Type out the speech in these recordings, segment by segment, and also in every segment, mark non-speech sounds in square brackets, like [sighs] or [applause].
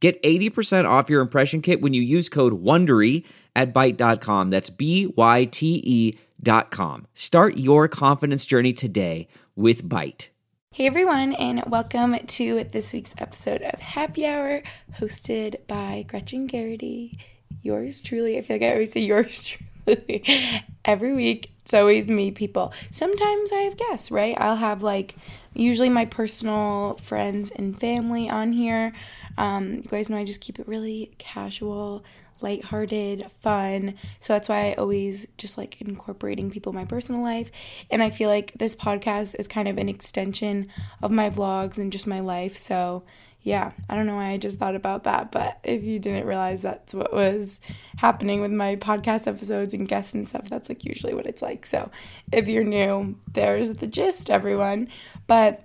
Get 80% off your impression kit when you use code WONDERY at Byte.com. That's B-Y-T-E dot com. Start your confidence journey today with Byte. Hey everyone, and welcome to this week's episode of Happy Hour, hosted by Gretchen Geraghty. Yours truly. I feel like I always say yours [laughs] truly. Every week, it's always me, people. Sometimes I have guests, right? I'll have like usually my personal friends and family on here. Um, you guys know I just keep it really casual, lighthearted, fun. So that's why I always just like incorporating people in my personal life. And I feel like this podcast is kind of an extension of my vlogs and just my life. So yeah, I don't know why I just thought about that, but if you didn't realize that's what was happening with my podcast episodes and guests and stuff, that's like usually what it's like. So if you're new, there's the gist, everyone. But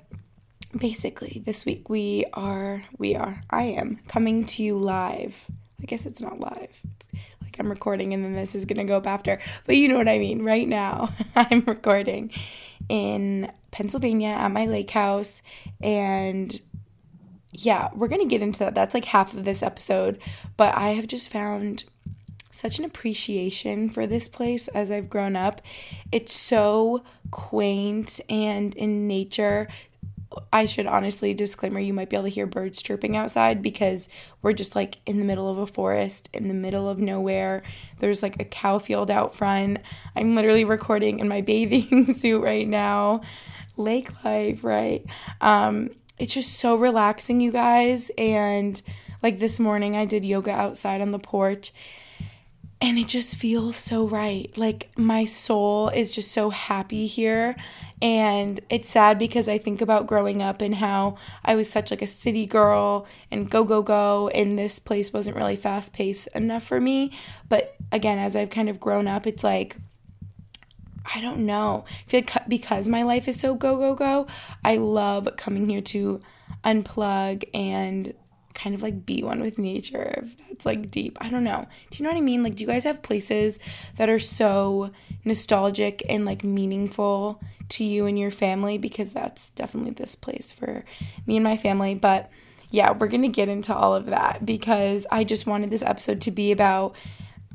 basically this week we are we are i am coming to you live. I guess it's not live. It's like i'm recording and then this is gonna go up after. But you know what i mean. Right now [laughs] i'm recording in pennsylvania at my lake house. And yeah we're gonna get into that. That's like half of this episode. But i have just found such an appreciation for this place as I've grown up. It's so quaint and in nature. I should honestly disclaimer you might be able to hear birds chirping outside because we're just like in the middle of a forest, in the middle of nowhere. There's like a cow field out front. I'm literally recording in my [laughs] bathing suit right now. Lake life, right? Um, it's just so relaxing, you guys. And like this morning, I did yoga outside on the porch and it just feels so right. Like my soul is just so happy here. And it's sad because I think about growing up and how I was such like a city girl and go go go and this place wasn't really fast paced enough for me. But again, as I've kind of grown up, it's like I don't know. I feel like because my life is so go go go, I love coming here to unplug and kind of like be one with nature if that's like deep. I don't know. Do you know what i mean? Like do you guys have places that are so nostalgic and like meaningful to you and your family? Because that's definitely this place for me and my family. But yeah we're gonna get into all of that because i just wanted this episode to be about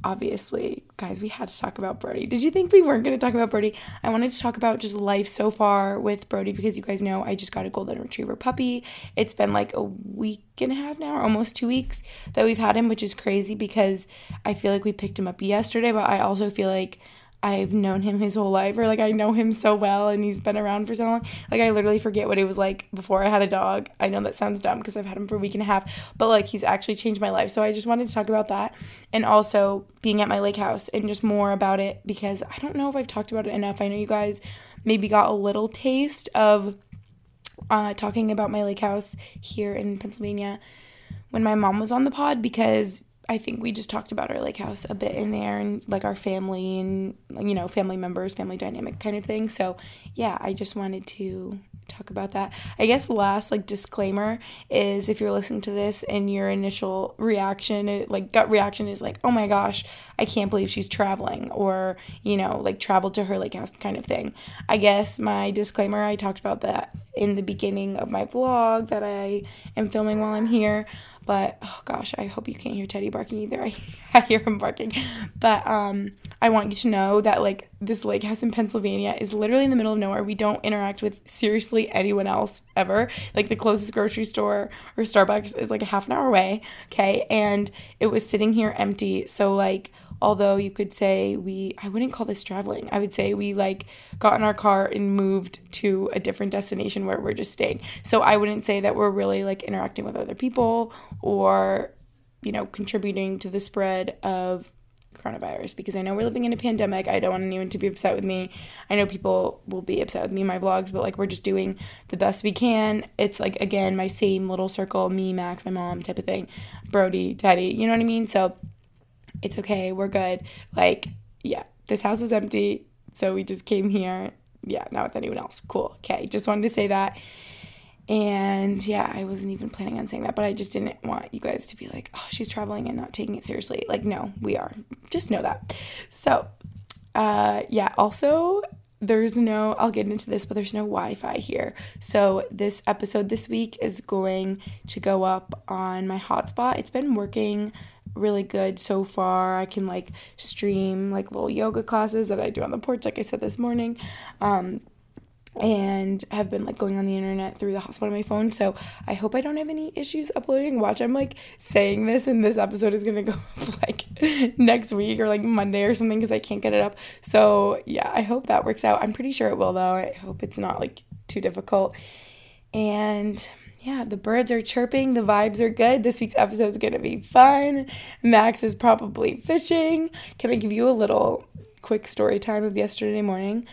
obviously, guys, we had to talk about Brody. Did you think we weren't going to talk about Brody? I wanted to talk about just life so far with Brody because you guys know I just got a golden retriever puppy. It's been like a week and a half now, almost two weeks that we've had him, which is crazy because I feel like we picked him up yesterday, but I also feel like I've known him his whole life, or like I know him so well and he's been around for so long. Like I literally forget what it was like before I had a dog. I know that sounds dumb because I've had him for a week and a half, but like he's actually changed my life. So I just wanted to talk about that and also being at my lake house and just more about it because I don't know if I've talked about it enough. I know you guys maybe got a little taste of uh, talking about my lake house here in Pennsylvania when my mom was on the pod because I think we just talked about our lake house a bit in there and like our family and you know family members, family dynamic kind of thing. So yeah, I just wanted to talk about that. I guess last like disclaimer is if you're listening to this and your initial reaction, like gut reaction is like, "Oh my gosh, I can't believe she's traveling," or you know, like traveled to her lake house kind of thing. I guess my disclaimer, I talked about that in the beginning of my vlog that I am filming while I'm here. But oh gosh, I hope you can't hear Teddy barking either. [laughs] I, I hear him barking. But um, I want you to know that like this lake house in Pennsylvania is literally in the middle of nowhere. We don't interact with seriously anyone else ever. Like the closest grocery store or Starbucks is like a half an hour away. Okay, and it was sitting here empty. So like although you could say we i wouldn't call this traveling i would say we like got in our car and moved to a different destination where we're just staying so i wouldn't say that we're really like interacting with other people or you know contributing to the spread of coronavirus because I know we're living in a pandemic. I don't want anyone to be upset with me. I know people will be upset with me in my vlogs, but like we're just doing the best we can. It's like again my same little circle, me, Max, my mom type of thing, Brody, Teddy, you know what I mean? So it's okay, we're good. Like, yeah, this house was empty, so we just came here. Yeah, not with anyone else. Cool. Okay, just wanted to say that. And yeah, I wasn't even planning on saying that, but I just didn't want you guys to be like, oh, she's traveling and not taking it seriously. Like, no, we are. Just know that. So, uh, yeah, also, there's no, I'll get into this, but there's no Wi Fi here. So, this episode this week is going to go up on my hotspot. It's been working really good so far. I can like stream like little yoga classes that I do on the porch, like I said this morning. Um, and have been like going on the internet through the hotspot on my phone. So I hope I don't have any issues uploading. Watch, I'm like saying this, and this episode is gonna go [laughs] like next week or like Monday or something because I can't get it up. So yeah, I hope that works out. I'm pretty sure it will though. I hope it's not like too difficult. And yeah, the birds are chirping, the vibes are good. This week's episode is gonna be fun. Max is probably fishing. Can I give you a little quick story time of yesterday morning?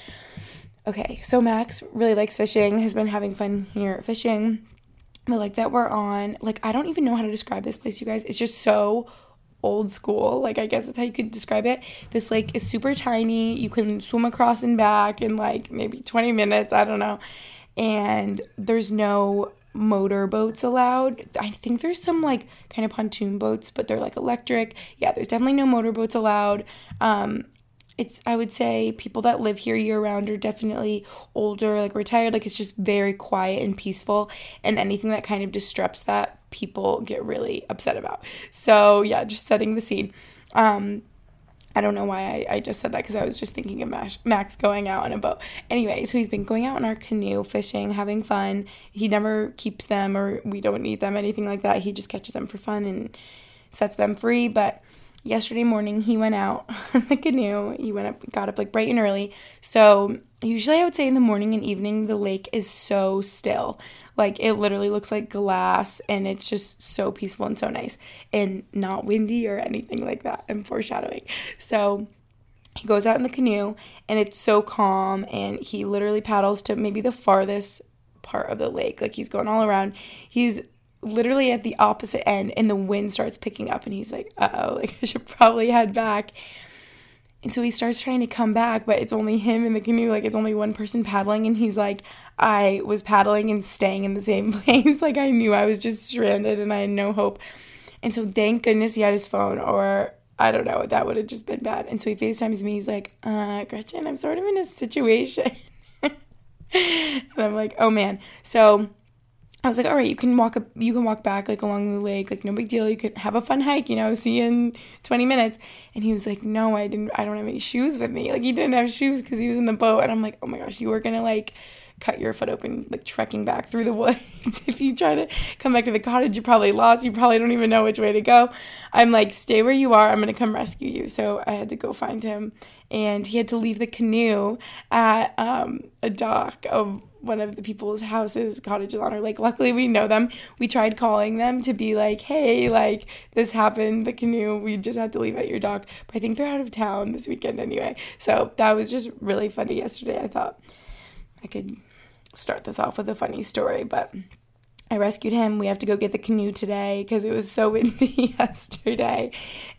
Okay, so Max really likes fishing, has been having fun here fishing. The lake that we're on, like, I don't even know how to describe this place, you guys. It's just so old school. Like, I guess that's how you could describe it. This lake is super tiny. You can swim across and back in like maybe 20 minutes. I don't know. And there's no motor boats allowed. I think there's some like kind of pontoon boats, but they're like electric. Yeah, there's definitely no motor boats allowed. Um, it's I would say people that live here year round are definitely older, like retired, like it's just very quiet and peaceful and anything that kind of disrupts that people get really upset about. So yeah, just setting the scene. Um I don't know why I, I just said that because I was just thinking of Max, Max going out on a boat. Anyway, so he's been going out in our canoe, fishing, having fun. He never keeps them or we don't eat them, anything like that. He just catches them for fun and sets them free. But yesterday morning he went out [laughs] on the canoe. He went up, got up like bright and early. So usually I would say in the morning and evening the lake is so still. Like it literally looks like glass and it's just so peaceful and so nice and not windy or anything like that. I'm foreshadowing. So he goes out in the canoe and it's so calm and he literally paddles to maybe the farthest part of the lake. Like he's going all around. He's literally at the opposite end and the wind starts picking up and he's like, oh, [laughs] like I should probably head back. And so he starts trying to come back, but it's only him in the canoe. Like it's only one person paddling. And he's like, I was paddling and staying in the same [laughs] place. like I knew I was just stranded and I had no hope. And so thank goodness he had his phone, or I don't know, that would have just been bad. And so he FaceTimes me. He's like, uh, Gretchen, I'm sort of in a situation. [laughs] and I'm like, oh man. So I was like, all right, you can walk up, you can walk back like along the lake, like no big deal. You can have a fun hike, you know, see you in 20 minutes. And he was like, no, I didn't, I don't have any shoes with me. Like he didn't have shoes because he was in the boat. And I'm like, oh my gosh, you were gonna like cut your foot open, like trekking back through the woods. [laughs] if you try to come back to the cottage, you probably lost. You probably don't even know which way to go. I'm like, stay where you are. I'm gonna come rescue you. So I had to go find him, and he had to leave the canoe at um, a dock of one of the people's houses, cottages on our lake. Luckily, we know them. We tried calling them to be like, hey, like this happened, the canoe, we just had to leave at your dock. But I think they're out of town this weekend anyway. So that was just really funny yesterday. I thought I could start this off with a funny story, but I rescued him. We have to go get the canoe today because it was so windy [laughs] yesterday.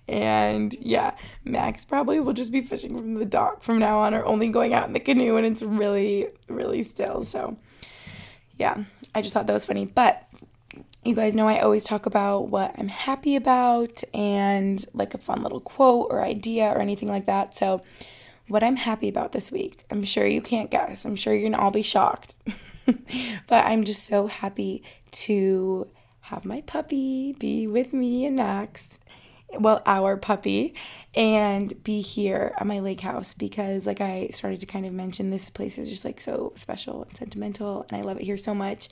And yeah, Max probably will just be fishing from the dock from now on or only going out in the canoe and it's really, really still. So yeah, I just thought that was funny. But you guys know I always talk about what I'm happy about and like a fun little quote or idea or anything like that. So, what I'm happy about this week, I'm sure you can't guess. I'm sure you're gonna all be shocked. [laughs] [laughs] but I'm just so happy to have my puppy be with me and Max. Well, our puppy, and be here at my lake house because, like I started to kind of mention, this place is just like so special and sentimental, and I love it here so much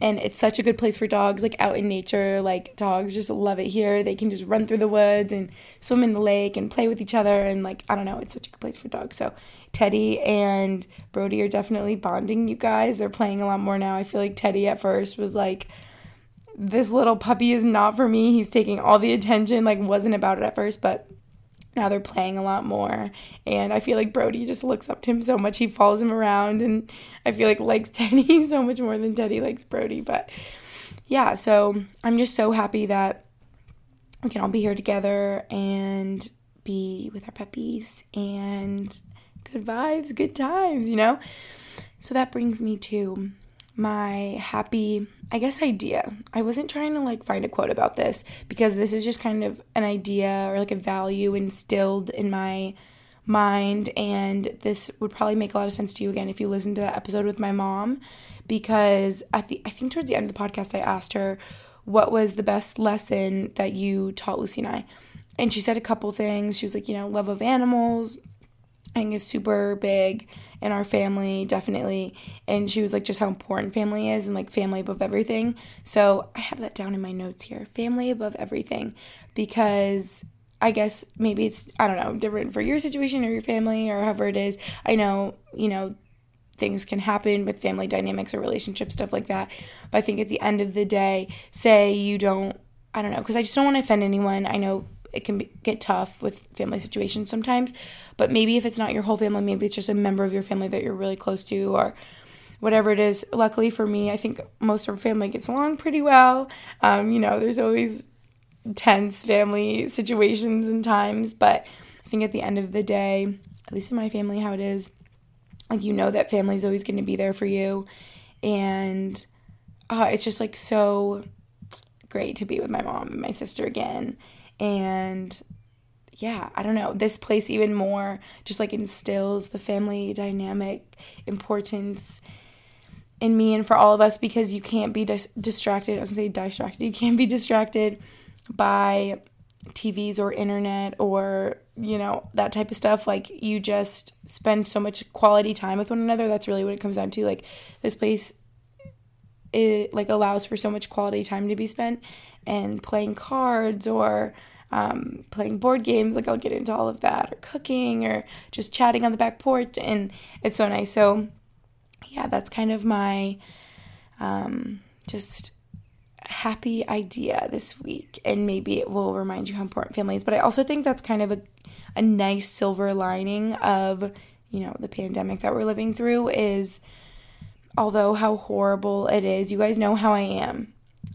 and it's such a good place for dogs like out in nature like dogs just love it here they can just run through the woods and swim in the lake and play with each other and like i don't know it's such a good place for dogs so teddy and brody are definitely bonding you guys. They're playing a lot more now. I feel like teddy at first was like this little puppy is not for me. He's taking all the attention like wasn't about it at first but now they're playing a lot more. And i feel like brody just looks up to him so much. He follows him around and i feel like likes [laughs] teddy so much more than teddy likes brody. But yeah so i'm just so happy that we can all be here together and be with our puppies and good vibes good times you know so that brings me to my happy, I guess, idea. I wasn't trying to like find a quote about this because this is just kind of an idea or like a value instilled in my mind. And this would probably make a lot of sense to you again if you listen to that episode with my mom. Because at the, I think towards the end of the podcast, I asked her what was the best lesson that you taught Lucy and I. And she said a couple things. She was like, you know, love of animals, I think is super big in our family, definitely. And she was like, just how important family is and like family above everything. So I have that down in my notes here family above everything because I guess maybe it's, I don't know, different for your situation or your family or however it is. I know, you know, things can happen with family dynamics or relationship stuff like that. But I think at the end of the day, say you don't, I don't know, because I just don't want to offend anyone. I know it can be, get tough with family situations sometimes. But maybe if it's not your whole family, maybe it's just a member of your family that you're really close to or whatever it is. Luckily for me, I think most of our family gets along pretty well. Um, you know, there's always tense family situations and times, but I think at the end of the day, at least in my family, how it is, like you know that family's always going to be there for you. And uh, it's just like so great to be with my mom and my sister again and yeah, I don't know. This place even more just like instills the family dynamic importance in me and for all of us because you can't be dis- distracted. I was gonna say distracted. [laughs] You can't be distracted by TVs or internet or you know that type of stuff. Like you just spend so much quality time with one another. That's really what it comes down to. Like this place it like allows for so much quality time to be spent and playing cards or um, playing board games. Like I'll get into all of that, or cooking, or just chatting on the back porch, and it's so nice. So yeah, that's kind of my um, just happy idea this week, and maybe it will remind you how important family is. But I also think that's kind of a a nice silver lining of you know the pandemic that we're living through is although how horrible it is you guys know how i am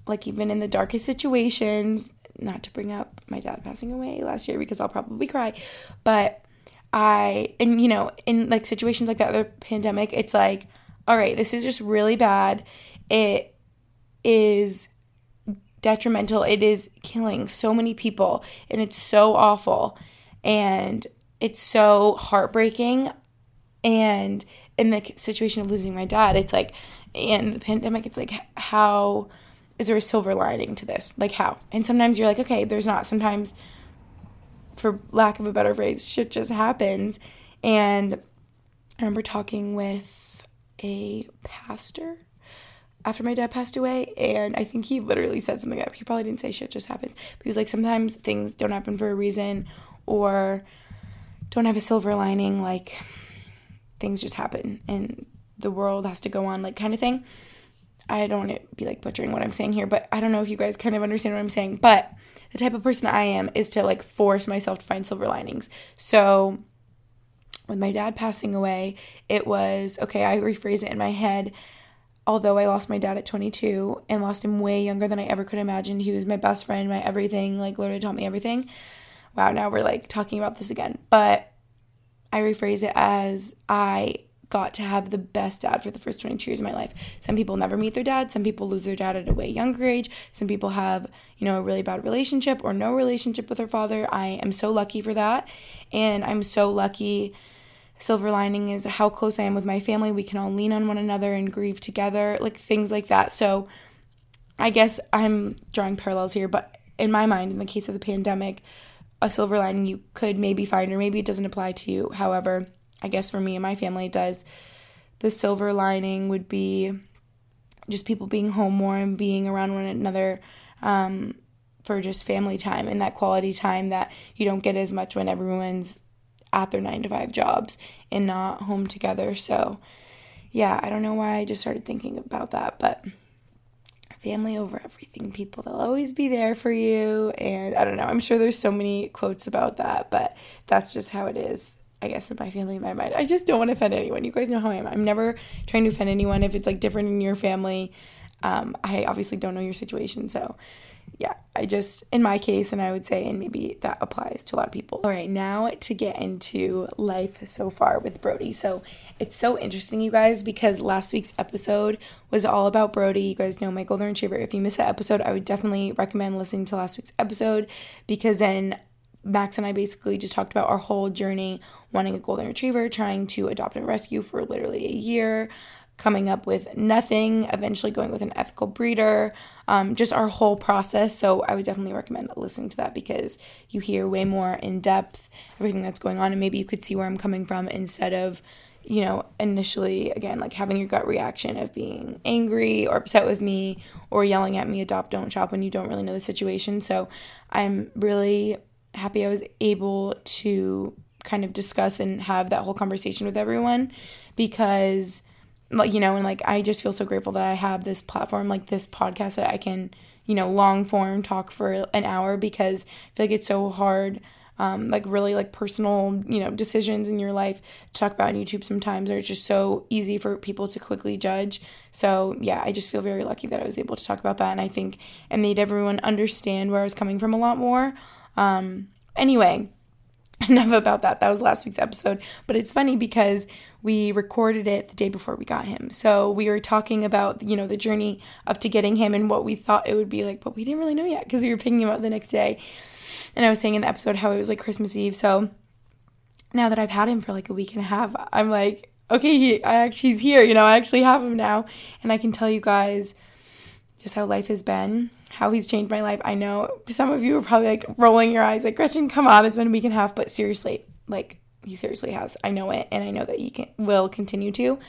like even in the darkest situations not to bring up my dad passing away last year because I'll probably cry, but I and you know in like situations like that the pandemic it's like all right this is just really bad. It is detrimental. It is killing so many people and it's so awful and it's so heartbreaking and in the situation of losing my dad it's like in the pandemic it's like how is there a silver lining to this? Like how? And sometimes you're like, okay, there's not. Sometimes, for lack of a better phrase, shit just happens. And I remember talking with a pastor after my dad passed away, and I think he literally said something that he probably didn't say shit just happens. But he was like, sometimes things don't happen for a reason or don't have a silver lining, like things just happen and the world has to go on, like kind of thing. I don't want to be like butchering what I'm saying here, but I don't know if you guys kind of understand what I'm saying. But the type of person I am is to like force myself to find silver linings. So with my dad passing away, it was okay, I rephrase it in my head. Although I lost my dad at 22 and lost him way younger than I ever could imagine, he was my best friend, my everything, like literally taught me everything. Wow, now we're like talking about this again. But I rephrase it as I got to have the best dad for the first 22 years of my life. Some people never meet their dad, some people lose their dad at a way younger age, some people have, you know, a really bad relationship or no relationship with their father. I am so lucky for that. And I'm so lucky silver lining is how close I am with my family. We can all lean on one another and grieve together, like things like that. So I guess I'm drawing parallels here, but in my mind, in the case of the pandemic, a silver lining you could maybe find, or maybe it doesn't apply to you. However, I guess for me and my family does. The silver lining would be just people being home more and being around one another um, for just family time and that quality time that you don't get as much when everyone's at their nine to five jobs and not home together. So, yeah, I don't know why I just started thinking about that, but family over everything, people. They'll always be there for you. And I don't know, I'm sure there's so many quotes about that, but that's just how it is. I guess in my family, in my mind. I just don't want to offend anyone. You guys know how I am. I'm never trying to offend anyone. If it's like different in your family, um, I obviously don't know your situation. So yeah, I just, in my case, and I would say, and maybe that applies to a lot of people. All right, now to get into life so far with Brody. So it's so interesting, you guys, because last week's episode was all about Brody. You guys know my golden retriever. If you missed that episode, I would definitely recommend listening to last week's episode because then Max and I basically just talked about our whole journey wanting a golden retriever, trying to adopt and rescue for literally a year, coming up with nothing, eventually going with an ethical breeder, um, just our whole process. So I would definitely recommend listening to that because you hear way more in depth everything that's going on, and maybe you could see where I'm coming from instead of you know, initially, again, like having your gut reaction of being angry or upset with me or yelling at me, adopt, don't shop when you don't really know the situation. So I'm really happy I was able to kind of discuss and have that whole conversation with everyone because like you know and like I just feel so grateful that I have this platform like this podcast that I can you know long form talk for an hour because I feel like it's so hard um, like really like personal you know decisions in your life. To talk about on YouTube sometimes are just so easy for people to quickly judge. So yeah I just feel very lucky that I was able to talk about that. And I think it made everyone understand where I was coming from a lot more um, anyway [laughs] enough about that. That was last week's episode. But it's funny because we recorded it the day before we got him. So we were talking about, you know, the journey up to getting him and what we thought it would be like, but we didn't really know yet because we were picking him up the next day. And I was saying in the episode how it was like Christmas Eve. So now that I've had him for like a week and a half, I'm like, okay, he, I actually, he's here. You know, I actually have him now. And I can tell you guys just how life has been how he's changed my life. I know some of you are probably like rolling your eyes, like, Gretchen, come on, it's been a week and a half, but seriously, like, he seriously has. I know it, and I know that he can, will continue to.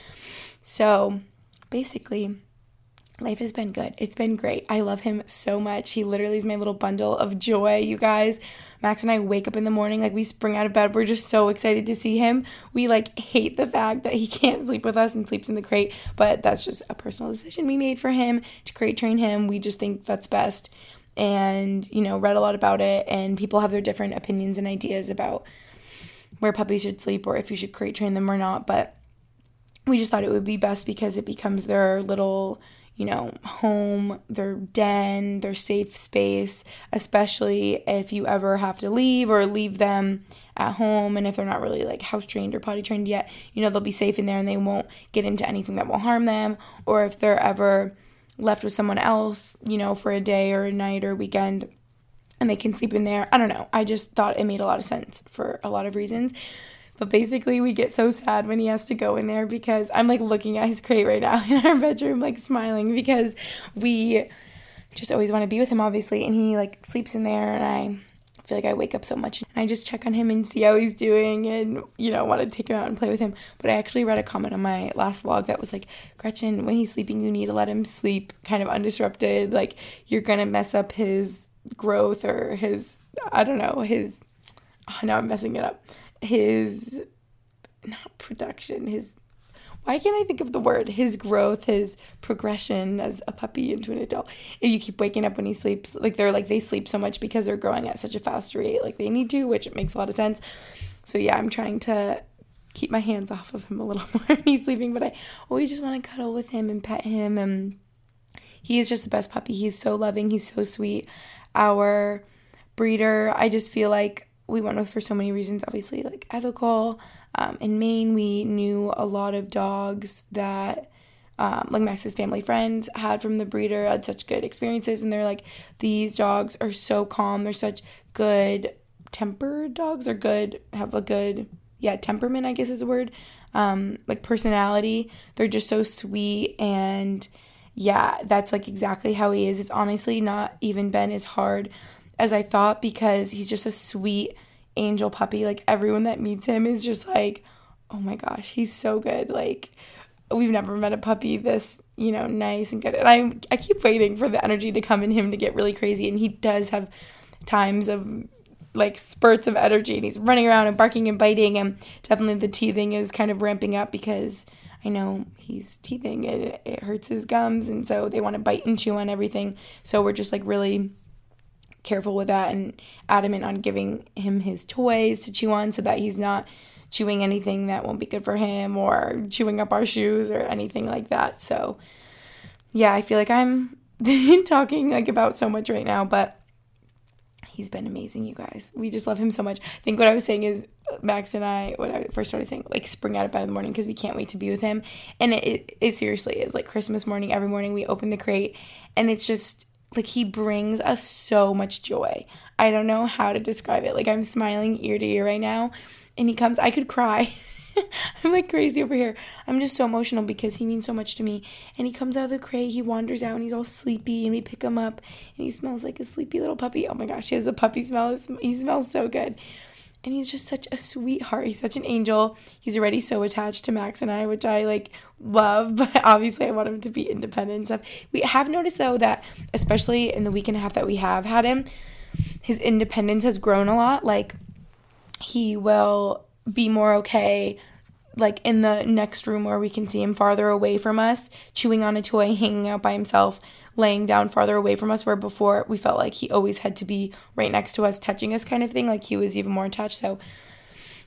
So basically, life has been good. It's been great. I love him so much. He literally is my little bundle of joy, you guys. Max and I wake up in the morning, like we spring out of bed. We're just so excited to see him. We like hate the fact that he [laughs] can't sleep with us and sleeps in the crate, but that's just a personal decision we made for him to crate train him. We just think that's best. And, you know, read a lot about it, and people have their different opinions and ideas about where puppies should sleep or if you should crate train them or not. But we just thought it would be best because it becomes their little you know, home, their den, their safe space, especially if you ever have to leave or leave them at home and if they're not really like house trained or potty trained yet, you know, they'll be safe in there and they won't get into anything that will harm them or if they're ever left with someone else, you know, for a day or a night or weekend and they can sleep in there. I don't know. I just thought it made a lot of sense for a lot of reasons. But basically, we get so sad when he has to go in there because I'm like looking at his crate right now [laughs] in our bedroom, like smiling because we just always want to be with him, obviously. And he like sleeps in there, and I feel like I wake up so much and I just check on him and see how he's doing and, you know, want to take him out and play with him. But I actually read a comment on my last vlog that was like, Gretchen, when he's sleeping, you need to let him sleep kind of undisrupted. Like, you're going to mess up his growth or his, I don't know, his, oh, [sighs] now I'm messing it up his not production, his why can't I think of the word? His growth, his progression as a puppy into an adult. If you keep waking up when he sleeps, like they're like they sleep so much because they're growing at such a fast rate, like they need to, which makes a lot of sense. So yeah, I'm trying to keep my hands off of him a little [laughs] more when he's sleeping, but I always just want to cuddle with him and pet him and he is just the best puppy. He's so loving, he's so sweet. Our breeder, I just feel like we went with for so many reasons, obviously, like ethical. Um, in Maine, we knew a lot of dogs that, um, like Max's family friends had from the breeder, had such good experiences. And they're like, these dogs are so calm. They're such good tempered dogs. They're good, have a good, yeah, temperament, I guess is a word. Um, like personality. They're just so sweet. And yeah, that's like exactly how he is. It's honestly not even been as hard as I thought because he's just a sweet angel puppy. Like everyone that meets him is just like, oh my gosh, he's so good. Like we've never met a puppy this, you know, nice and good. And I I keep waiting for the energy to come in him to get really crazy and he does have times of like spurts of energy and he's running around and barking and biting and definitely the teething is kind of ramping up because I know he's teething and it, it hurts his gums. And so they want to bite and chew on everything. So we're just like really careful with that and adamant on giving him his toys to chew on so that he's not chewing anything that won't be good for him or chewing up our shoes or anything like that. So yeah, I feel like I'm [laughs] talking like about so much right now, but he's been amazing, you guys. We just love him so much. I think what I was saying is Max and I, what I first started saying, like spring out of bed in the morning because we can't wait to be with him. And it, it, it seriously is like Christmas morning. Every morning we open the crate and it's just like he brings us so much joy. I don't know how to describe it. Like I'm smiling ear to ear right now. And he comes, I could cry. [laughs] I'm like crazy over here. I'm just so emotional because he means so much to me. And he comes out of the crate, he wanders out, and he's all sleepy, and we pick him up, and he smells like a sleepy little puppy. Oh my gosh, he has a puppy smell. He smells so good. And he's just such a sweetheart. He's such an angel. He's already so attached to Max and I, which I like love, [laughs] but obviously I want him to be independent and stuff. We have noticed though that, especially in the week and a half that we have had him, his independence has grown a lot. Like, he will be more okay like in the next room where we can see him farther away from us, chewing on a toy, hanging out by himself, laying down farther away from us, where before we felt like he always had to be right next to us, touching us, kind of thing. Like he was even more attached. So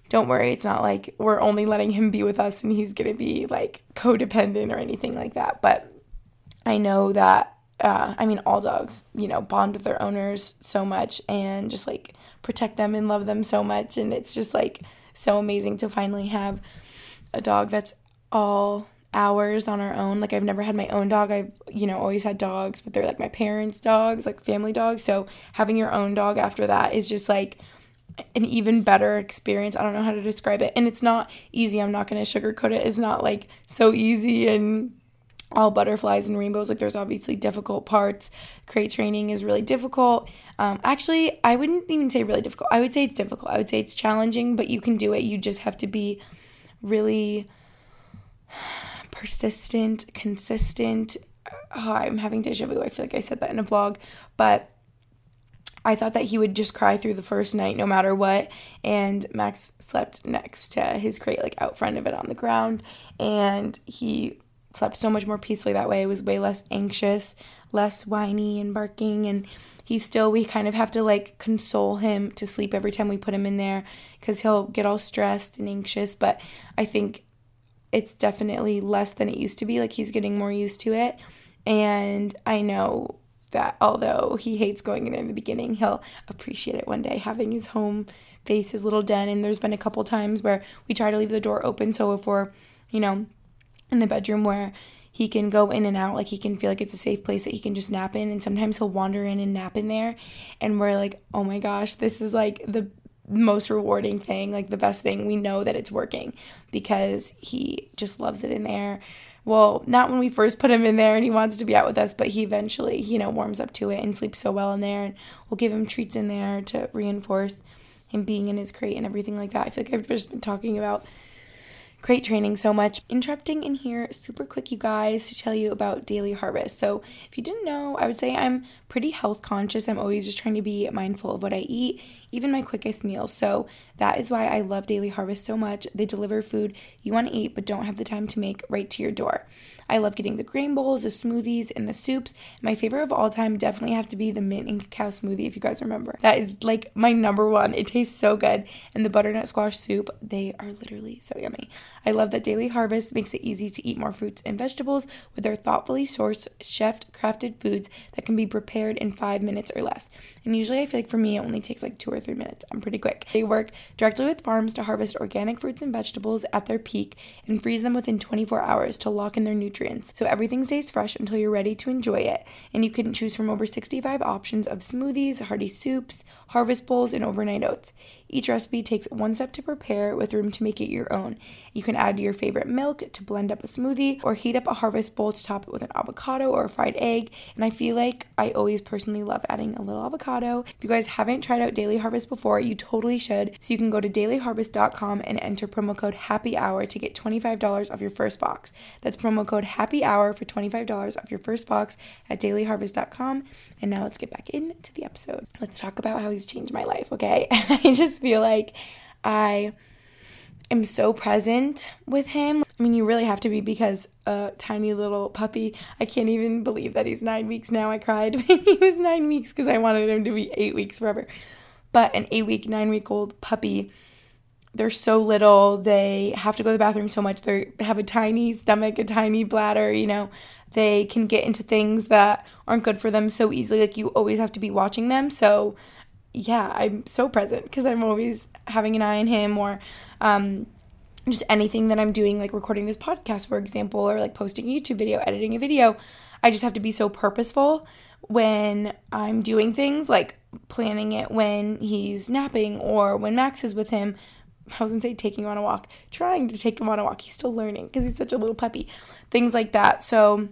don't worry, it's not like we're only letting him be with us and he's gonna be like codependent or anything like that. But I know that, uh, I mean, all dogs, you know, bond with their owners so much and just like protect them and love them so much. And it's just like so amazing to finally have a dog that's all hours on our own. Like I've never had my own dog. I've, you know, always had dogs, but they're like my parents' dogs, like family dogs. So having your own dog after that is just like an even better experience. I don't know how to describe it. And it's not easy. I'm not going to sugarcoat it. It's not like so easy and all butterflies and rainbows. Like there's obviously difficult parts. Crate training is really difficult. Um, actually, I wouldn't even say really difficult. I would say it's difficult. I would say it's challenging, but you can do it. You just have to be really persistent, consistent. Oh, I'm having deja vu. I feel like I said that in a vlog, but I thought that he would just cry through the first night no matter what. And Max slept next to his crate, like out front of it on the ground. And he slept so much more peacefully that way. It was way less anxious, less whiny and barking. And he still, we kind of have to like console him to sleep every time we put him in there because he'll get all stressed and anxious. But I think it's definitely less than it used to be. Like he's getting more used to it. And I know that although he hates going in there in the beginning, he'll appreciate it one day having his home face his little den. And there's been a couple times where we try to leave the door open. So if we're, you know, in the bedroom where he can go in and out like he can feel like it's a safe place that he can just nap in and sometimes he'll wander in and nap in there and we're like oh my gosh this is like the most rewarding thing like the best thing we know that it's working because he just loves it in there. Well not when we first put him in there and he wants to be out with us but he eventually you know warms up to it and sleeps so well in there and we'll give him treats in there to reinforce him being in his crate and everything like that. I feel like i've just been talking about crate training so much. Interrupting in here super quick, you guys, to tell you about Daily Harvest. So, if you didn't know, I would say I'm pretty health conscious. I'm always just trying to be mindful of what I eat, even my quickest meals. So, that is why I love Daily Harvest so much. They deliver food you want to eat but don't have the time to make right to your door. I love getting the grain bowls, the smoothies, and the soups. My favorite of all time definitely have to be the mint and cacao smoothie, if you guys remember. That is like my number one. It tastes so good. And the butternut squash soup, they are literally so yummy. I love that Daily Harvest makes it easy to eat more fruits and vegetables with their thoughtfully sourced, chef crafted foods that can be prepared in five minutes or less. And usually I feel like for me, it only takes like two or three minutes. I'm pretty quick. They work directly with farms to harvest organic fruits and vegetables at their peak and freeze them within 24 hours to lock in their nutrients nutrients, so everything stays fresh until you're ready to enjoy it. And you can choose from over 65 options of smoothies, hearty soups, harvest bowls, and overnight oats. Each recipe takes one step to prepare with room to make it your own. You can add your favorite milk to blend up a smoothie or heat up a harvest bowl to top it with an avocado or a fried egg. And I feel like I always personally love adding a little avocado. If you guys haven't tried out Daily Harvest before, you totally should. So you can go to dailyharvest.com and enter promo code happy hour to get $25 off your first box. That's promo code happy hour for $25 off your first box at dailyharvest.com. And now let's get back into the episode. Let's talk about how he's changed my life, okay? [laughs] I just feel like I am so present with him. I mean, you really have to be because a tiny little puppy, I can't even believe that he's nine weeks now. I cried [laughs] when he was nine weeks because I wanted him to be eight weeks forever. But an eight week, nine week old puppy, they're so little. They have to go to the bathroom so much. They have a tiny stomach, a tiny bladder, you know. They can get into things that aren't good for them so easily. Like, you always have to be watching them. So, yeah, I'm so present because I'm always having an eye on him or um, just anything that I'm doing, like recording this podcast, for example, or like posting a YouTube video, editing a video. I just have to be so purposeful when I'm doing things, like planning it when he's napping or when Max is with him. I was gonna say taking him on a walk, trying to take him on a walk. He's still learning because he's such a little puppy. Things like that. So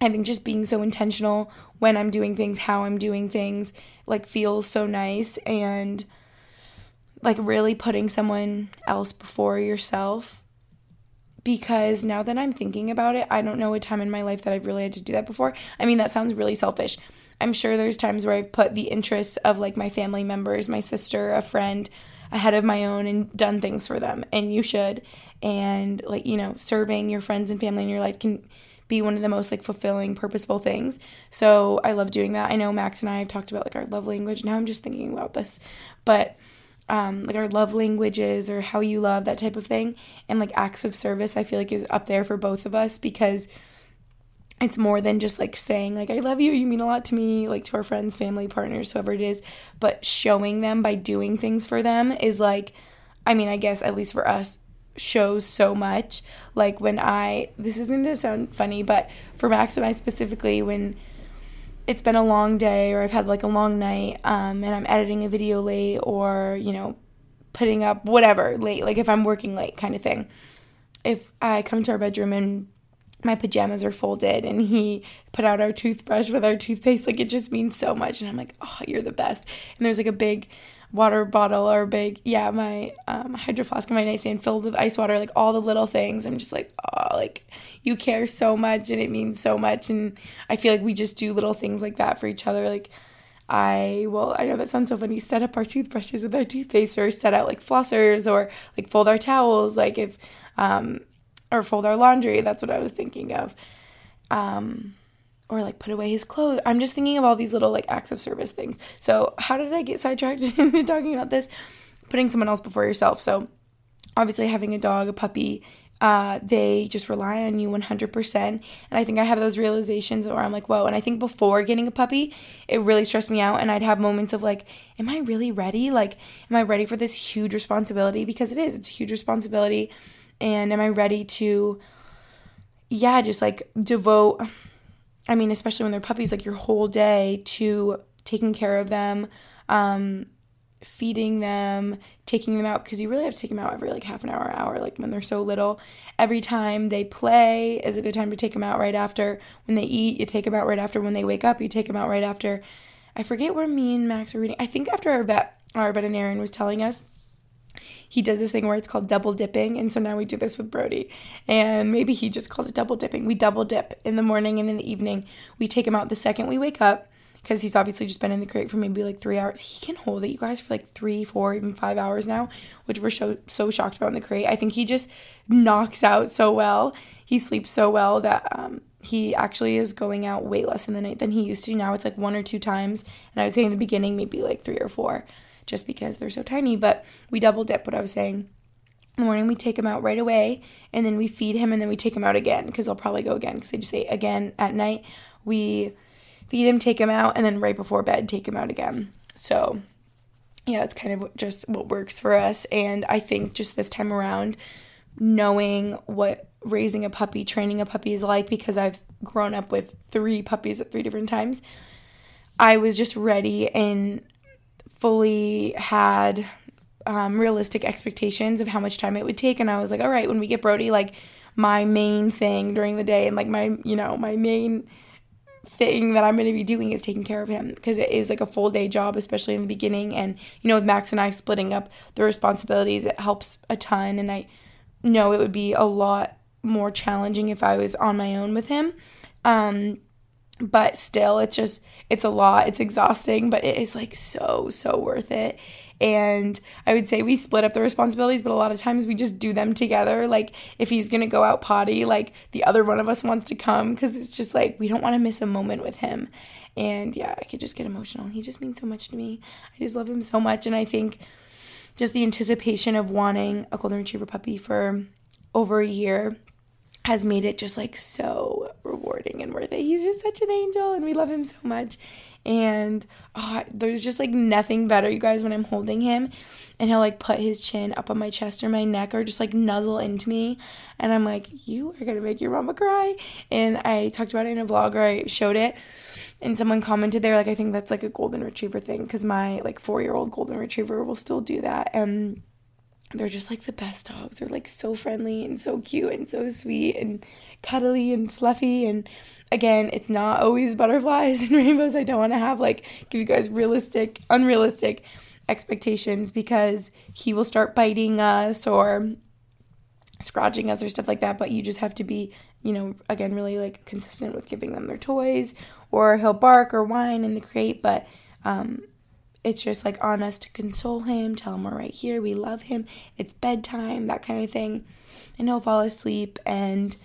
I think just being so intentional when I'm doing things, how I'm doing things, like feels so nice and like really putting someone else before yourself. Because now that I'm thinking about it, I don't know a time in my life that I've really had to do that before. I mean, that sounds really selfish. I'm sure there's times where I've put the interests of like my family members, my sister, a friend ahead of my own and done things for them. And you should. And like, you know, serving your friends and family in your life can be one of the most like fulfilling, purposeful things. So I love doing that. I know Max and I have talked about like our love language. Now I'm just thinking about this, but um, like our love languages or how you love that type of thing, and like acts of service, I feel like is up there for both of us because it's more than just like saying like I love you, you mean a lot to me, like to our friends, family, partners, whoever it is, but showing them by doing things for them is like I mean, I guess at least for us shows so much. Like when I, this isn't to sound funny, but for Max and I specifically, when it's been a long day or I've had like a long night um, and I'm editing a video late or, you know, putting up whatever late, like if I'm working late kind of thing. If I come to our bedroom and my pajamas are folded and he put out our toothbrush with our toothpaste, like it just means so much. And I'm like, oh, you're the best. And there's like a big, water bottle or big, yeah, my um, hydro flask in my nightstand filled with ice water, like all the little things. I'm just like, oh, like you care so much and it means so much. And I feel like we just do little things like that for each other. Like, I, well, I know that sounds so funny, set up our toothbrushes with our toothpaste or set out like flossers or like fold our towels, like if, um, or fold our laundry. That's what I was thinking of. Um, or like put away his clothes. I'm just thinking of all these little like acts of service things. So, how did I get sidetracked [laughs] into talking about this? Putting someone else before yourself. So, obviously, having a dog, a puppy, uh, they just rely on you 100%. And I think I have those realizations where I'm like, whoa. And I think before getting a puppy, it really stressed me out. And I'd have moments of like, am I really ready? Like, am I ready for this huge responsibility? Because it is, it's a huge responsibility. And am I ready to, yeah, just like devote I mean, especially when they're puppies, like your whole day to taking care of them, um, feeding them, taking them out because you really have to take them out every like half an hour, hour, like when they're so little. Every time they play is a good time to take them out right after. When they eat, you take them out right after. When they wake up, you take them out right after. I forget where me and Max are reading. I think after our vet, our veterinarian was telling us he does this thing where it's called double dipping. And so now we do this with Brody. And maybe he just calls it double dipping. We double dip in the morning and in the evening. We take him out the second we wake up because he's obviously just been in the crate for maybe like three hours. He can hold it, you guys, for like three, four, even five hours now, which we're so so shocked about in the crate. I think he just knocks out so well. He sleeps so well that um, he actually is going out way less in the night than he used to. Now it's like one or two times, and I would say in the beginning maybe like three or four just because they're so tiny. But we double dip what I was saying. In the morning, we take him out right away, and then we feed him, and then we take him out again because they'll probably go again because they just say again at night. We feed him, take him out, and then right before bed, take him out again. So, yeah, that's kind of just what works for us. And I think just this time around, knowing what raising a puppy, training a puppy is like because I've grown up with three puppies at three different times. I was just ready and fully had um, realistic expectations of how much time it would take. And I was like, all right, when we get Brody, like my main thing during the day and like my, you know, my main thing that I'm going to be doing is taking care of him because it is like a full day job, especially in the beginning. And, you know, with Max and I splitting up the responsibilities, it helps a ton. And I know it would be a lot more challenging if I was on my own with him. Um, but still it's just it's a lot. It's exhausting but it is like so so worth it. And i would say we split up the responsibilities but a lot of times we just do them together. Like if he's gonna go out potty like the other one of us wants to come because it's just like we don't want to miss a moment with him. And yeah i could just get emotional. He just means so much to me. I just love him so much. And i think just the anticipation of wanting a golden retriever puppy for over a year has made it just like so rewarding and worth it. He's just such an angel and we love him so much. And oh, there's just like nothing better, you guys, when I'm holding him and he'll like put his chin up on my chest or my neck or just like nuzzle into me. And I'm like, you are gonna make your mama cry. And I talked about it in a vlog or I showed it. And someone commented there, like, I think that's like a golden retriever thing because my like four year old golden retriever will still do that. And they're just like the best dogs. They're like so friendly and so cute and so sweet and cuddly and fluffy. And again, it's not always butterflies [laughs] and rainbows. I don't want to have like give you guys realistic, unrealistic expectations because he will start biting us or scratching us or stuff like that. But you just have to be, you know, again, really like consistent with giving them their toys or he'll bark or whine in the crate. But, um, it's just like on us to console him, tell him we're right here, we love him, it's bedtime, that kind of thing. And he'll fall asleep. And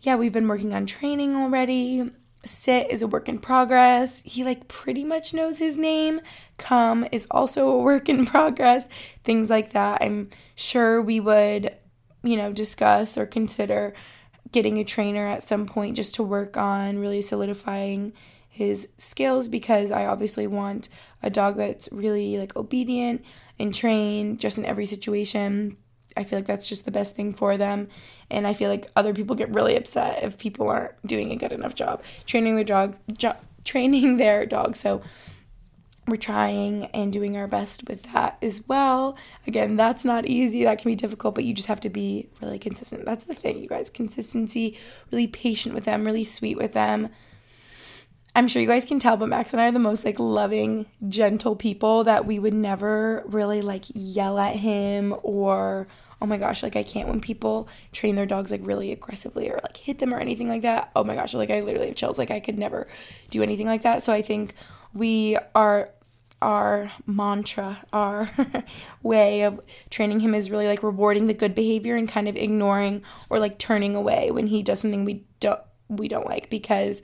yeah, we've been working on training already. Sit is a work in progress. He like pretty much knows his name. Come is also a work in progress. Things like that. I'm sure we would, you know, discuss or consider getting a trainer at some point just to work on really solidifying his skills because I obviously want a dog that's really like obedient and trained just in every situation. I feel like that's just the best thing for them. And I feel like other people get really upset if people aren't doing a good enough job training their dog, jo- training [laughs] their dog. So we're trying and doing our best with that as well. Again, that's not easy. That can be difficult, but you just have to be really consistent. That's the thing, you guys. Consistency, really patient with them, really sweet with them. I'm sure you guys can tell, but Max and I are the most like loving, gentle people that we would never really like yell at him or oh my gosh, like I can't when people train their dogs like really aggressively or like hit them or anything like that. Oh my gosh, like I literally have chills. Like I could never do anything like that. So I think we are our mantra, our [laughs] way of training him is really like rewarding the good behavior and kind of ignoring or like turning away when he does something we don't we don't like because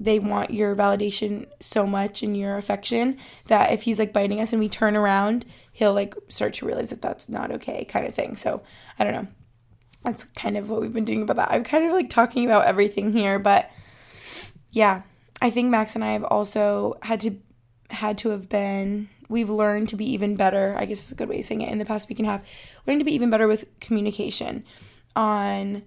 they want your validation so much and your affection that if he's like biting us and we turn around, he'll like start to realize that that's not okay, kind of thing. So I don't know. That's kind of what we've been doing about that. I'm kind of like talking about everything here, but yeah, I think Max and I have also had to had to have been we've learned to be even better. I guess is a good way of saying it. In the past week and a half, learned to be even better with communication on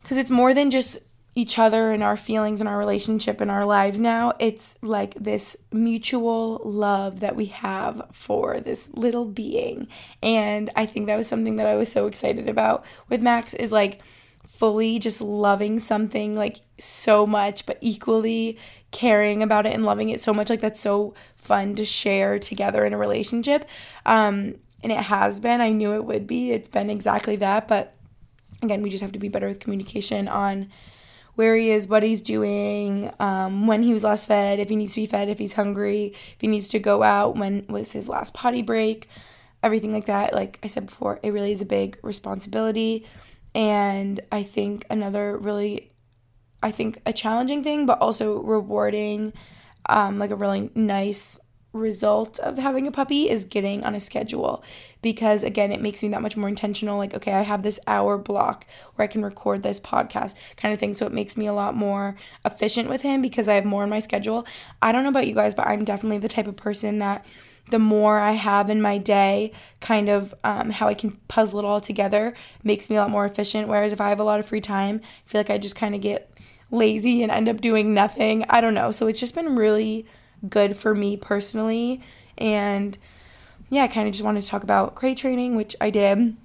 because it's more than just each other and our feelings and our relationship and our lives now. It's like this mutual love that we have for this little being. And I think that was something that I was so excited about with Max is like fully just loving something like so much, but equally caring about it and loving it so much. Like that's so fun to share together in a relationship. Um, and it has been. I knew it would be. It's been exactly that. But again, we just have to be better with communication on where he is, what he's doing, um, when he was last fed, if he needs to be fed, if he's hungry, if he needs to go out, when was his last potty break, everything like that. Like I said before, it really is a big responsibility. And I think another really, I think a challenging thing, but also rewarding, um, like a really nice result of having a puppy is getting on a schedule because again it makes me that much more intentional like okay I have this hour block where I can record this podcast kind of thing so it makes me a lot more efficient with him because I have more in my schedule I don't know about you guys but I'm definitely the type of person that the more I have in my day, kind of um, how I can puzzle it all together makes me a lot more efficient. Whereas if I have a lot of free time, I feel like I just kind of get lazy and end up doing nothing. I don't know. So it's just been really good for me personally. And yeah, I kind of just wanted to talk about crate training, which I did.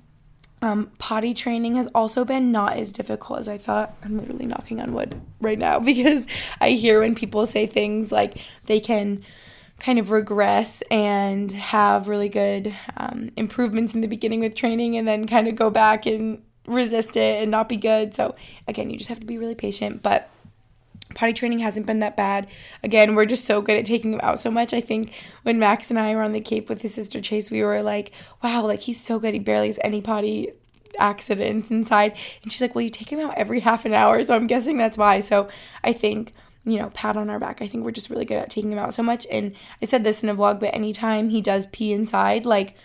Um, potty training has also been not as difficult as I thought. I'm literally knocking on wood right now [laughs] because I hear when people say things like they can kind of regress and have really good um, improvements in the beginning with training and then kind of go back and resist it and not be good. So, again, you just have to be really patient. But potty training hasn't been that bad. Again, we're just so good at taking him out so much. I think when Max and I were on the Cape with his sister Chase, we were like, wow, like he's so good. He barely has any potty accidents inside. And she's like, well, you take him out every half an hour. So I'm guessing that's why. So I think, you know, pat on our back. I think we're just really good at taking him out so much. And I said this in a vlog, but anytime he does pee inside, like,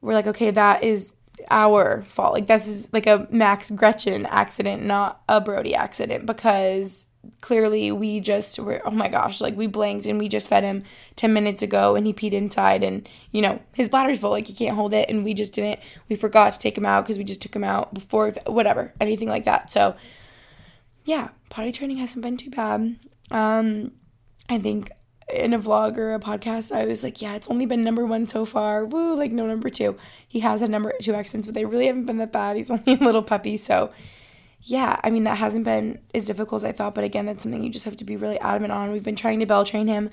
we're like, okay, that is our fault. Like, this is like a Max Gretchen accident, not a Brody accident, because clearly we just were oh my gosh like we blanked and we just fed him 10 minutes ago and he peed inside and you know his bladder's full like he can't hold it and we just didn't we forgot to take him out because we just took him out before whatever anything like that. So yeah potty training hasn't been too bad. Um i think in a vlog or a podcast i was like yeah it's only been number one so far. Woo like no number two. He has a number two accidents but they really haven't been that bad. He's [laughs] only a little puppy so yeah, I mean, that hasn't been as difficult as I thought, but again, that's something you just have to be really adamant on. We've been trying to bell train him.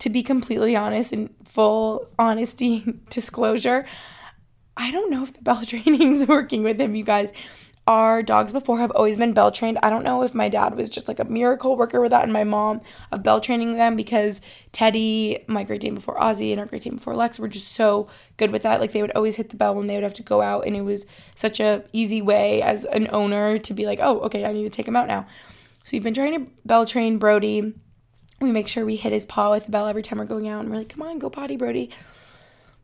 To be completely honest and full honesty [laughs] disclosure, I don't know if the bell [laughs] training is working with him, you guys our dogs before have always been bell trained. I don't know if my dad was just like a miracle worker with that and my mom of bell training them because Teddy, my Great Dane before Ozzy, and our Great Dane before Lex were just so good with that. Like they would always hit the bell when they would have to go out and it was such a easy way as an owner to be like, oh, okay, I need to take him out now. So we've been trying to bell train Brody. We make sure we hit his paw with the bell every time we're going out and we're like, come on, go potty, Brody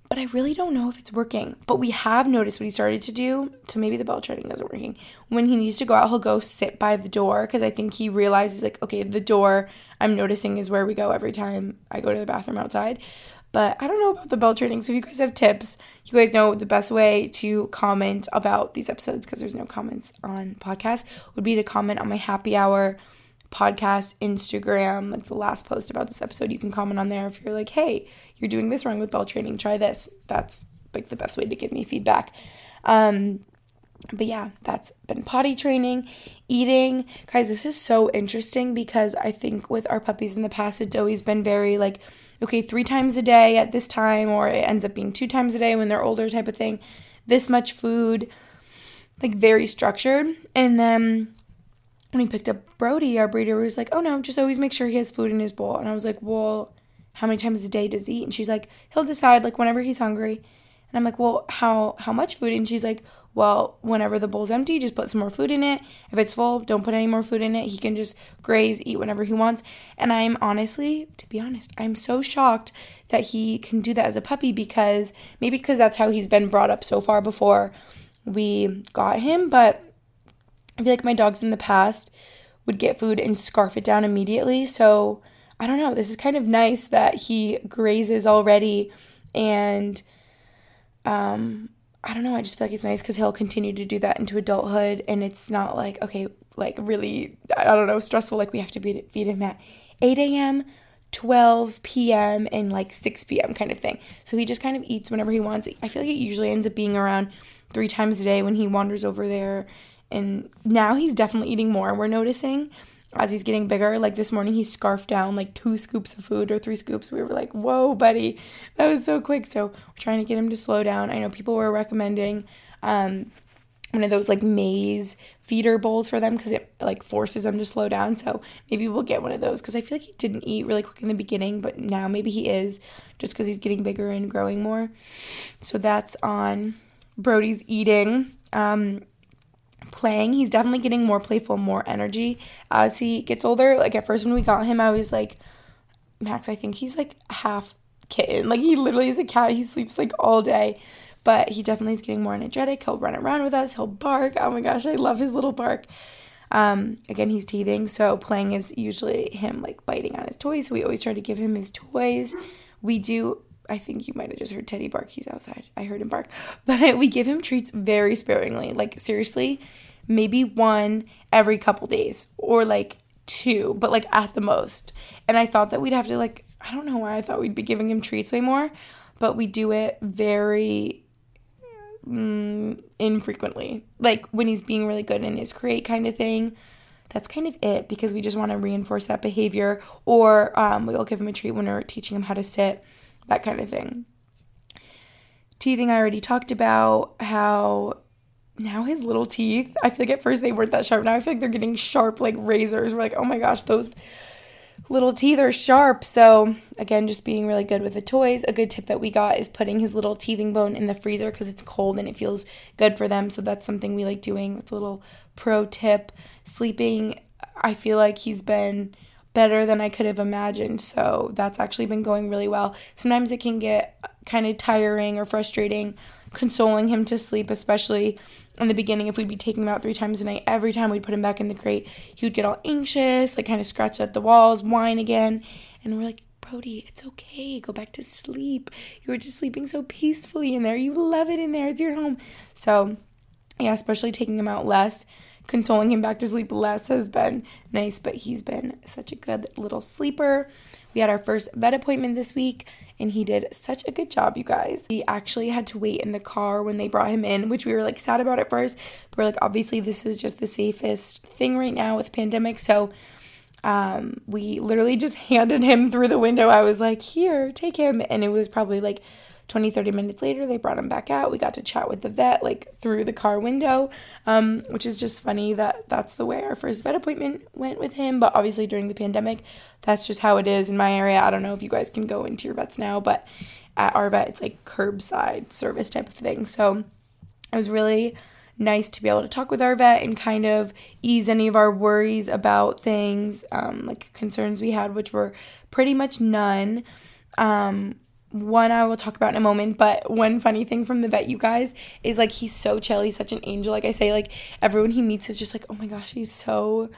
but I really don't know if it's working. But we have noticed what he started to do. So maybe the bell training isn't working. When he needs to go out, he'll go sit by the door because I think he realizes, like, okay, the door I'm noticing is where we go every time I go to the bathroom outside. But I don't know about the bell training. So if you guys have tips, you guys know the best way to comment about these episodes because there's no comments on podcast would be to comment on my happy hour podcast, Instagram, like the last post about this episode. You can comment on there if you're like, hey, you're doing this wrong with bell training, try this. That's like the best way to give me feedback. Um, but yeah, that's been potty training, eating. Guys, this is so interesting because I think with our puppies in the past, it's always been very like, okay, three times a day at this time, or it ends up being two times a day when they're older, type of thing. This much food, like very structured. And then when we picked up Brody, our breeder was like, oh no, just always make sure he has food in his bowl. And I was like, well, how many times a day does he eat? And she's like, he'll decide like whenever he's hungry. And I'm like, well, how how much food? And she's like, well, whenever the bowl's empty, just put some more food in it. If it's full, don't put any more food in it. He can just graze, eat whenever he wants. And I'm honestly, to be honest, I'm so shocked that he can do that as a puppy because maybe because that's how he's been brought up so far before we got him, but I feel like my dogs in the past would get food and scarf it down immediately. So I don't know. This is kind of nice that he grazes already. And um, I don't know. I just feel like it's nice because he'll continue to do that into adulthood. And it's not like, okay, like really, I don't know, stressful. Like we have to feed, him at 8 a.m., 12 p.m., and like 6 p.m. kind of thing. So he just kind of eats whenever he wants. I feel like it usually ends up being around three times a day when he wanders over there and now he's definitely eating more. We're noticing as he's getting bigger. Like this morning, he scarfed down like two scoops of food or three scoops. We were like, whoa, buddy, that was so quick. So we're trying to get him to slow down. I know people were recommending um, one of those like maze feeder bowls for them because it like forces them to slow down. So maybe we'll get one of those because I feel like he didn't eat really quick in the beginning, but now maybe he is just because he's getting bigger and growing more. So that's on Brody's eating. Um, playing. He's definitely getting more playful, more energy as he gets older. Like at first when we got him, I was like, Max, I think he's like half kitten. Like he literally is a cat. He sleeps like all day. But he definitely is getting more energetic. He'll run around with us. He'll bark. Oh my gosh, I love his little bark. Um, again, he's teething, so playing is usually him like biting on his toys. So we always try to give him his toys. We do I think you might have just heard Teddy bark. He's outside. I heard him bark. [laughs] But we give him treats very sparingly. Like, seriously, maybe one every couple days or like two, but like at the most. And I thought that we'd have to, like, I don't know why I thought we'd be giving him treats way more, but we do it very mm, infrequently. Like, when he's being really good in his crate kind of thing that's kind of it because we just want to reinforce that behavior or um, we'll give him a treat when we're teaching him how to sit that kind of thing. Teething, I already talked about how now his little teeth, I feel like at first they weren't that sharp. Now I feel like they're getting sharp like razors. We're like, oh my gosh, those little teeth are sharp. So, again, just being really good with the toys. A good tip that we got is putting his little teething bone in the freezer because it's cold and it feels good for them. So, that's something we like doing. That's a little pro tip. Sleeping, I feel like he's been better than I could have imagined. So, that's actually been going really well. Sometimes it can get kind of tiring or frustrating consoling him to sleep, especially in the beginning if we'd be taking him out three times a night every time we'd put him back in the crate he would get all anxious like kind of scratch at the walls whine again. And we're like brody it's okay. Go back to sleep. You were just sleeping so peacefully in there. You love it in there. It's your home. So yeah especially taking him out less consoling him back to sleep less has been nice but he's been such a good little sleeper we had our first vet appointment this week and he did such a good job, you guys. He actually had to wait in the car when they brought him in, which we were like sad about at first, but we're like, obviously, this is just the safest thing right now with pandemic. So, um, we literally just [laughs] handed him through the window. I was like, here, take him. And it was probably like 20, 30 minutes later, they brought him back out. We got to chat with the vet, like through the car window, um, which is just funny that that's the way our first vet appointment went with him. But obviously, during the pandemic, that's just how it is in my area. I don't know if you guys can go into your vets now, but at our vet, it's like curbside service type of thing. So it was really nice to be able to talk with our vet and kind of ease any of our worries about things, um, like concerns we had, which were pretty much none. Um, one I will talk about in a moment, but one funny thing from the vet, you guys, is like he's so chill. He's such an angel. Like I say, like everyone he meets is just like, oh my gosh, he's so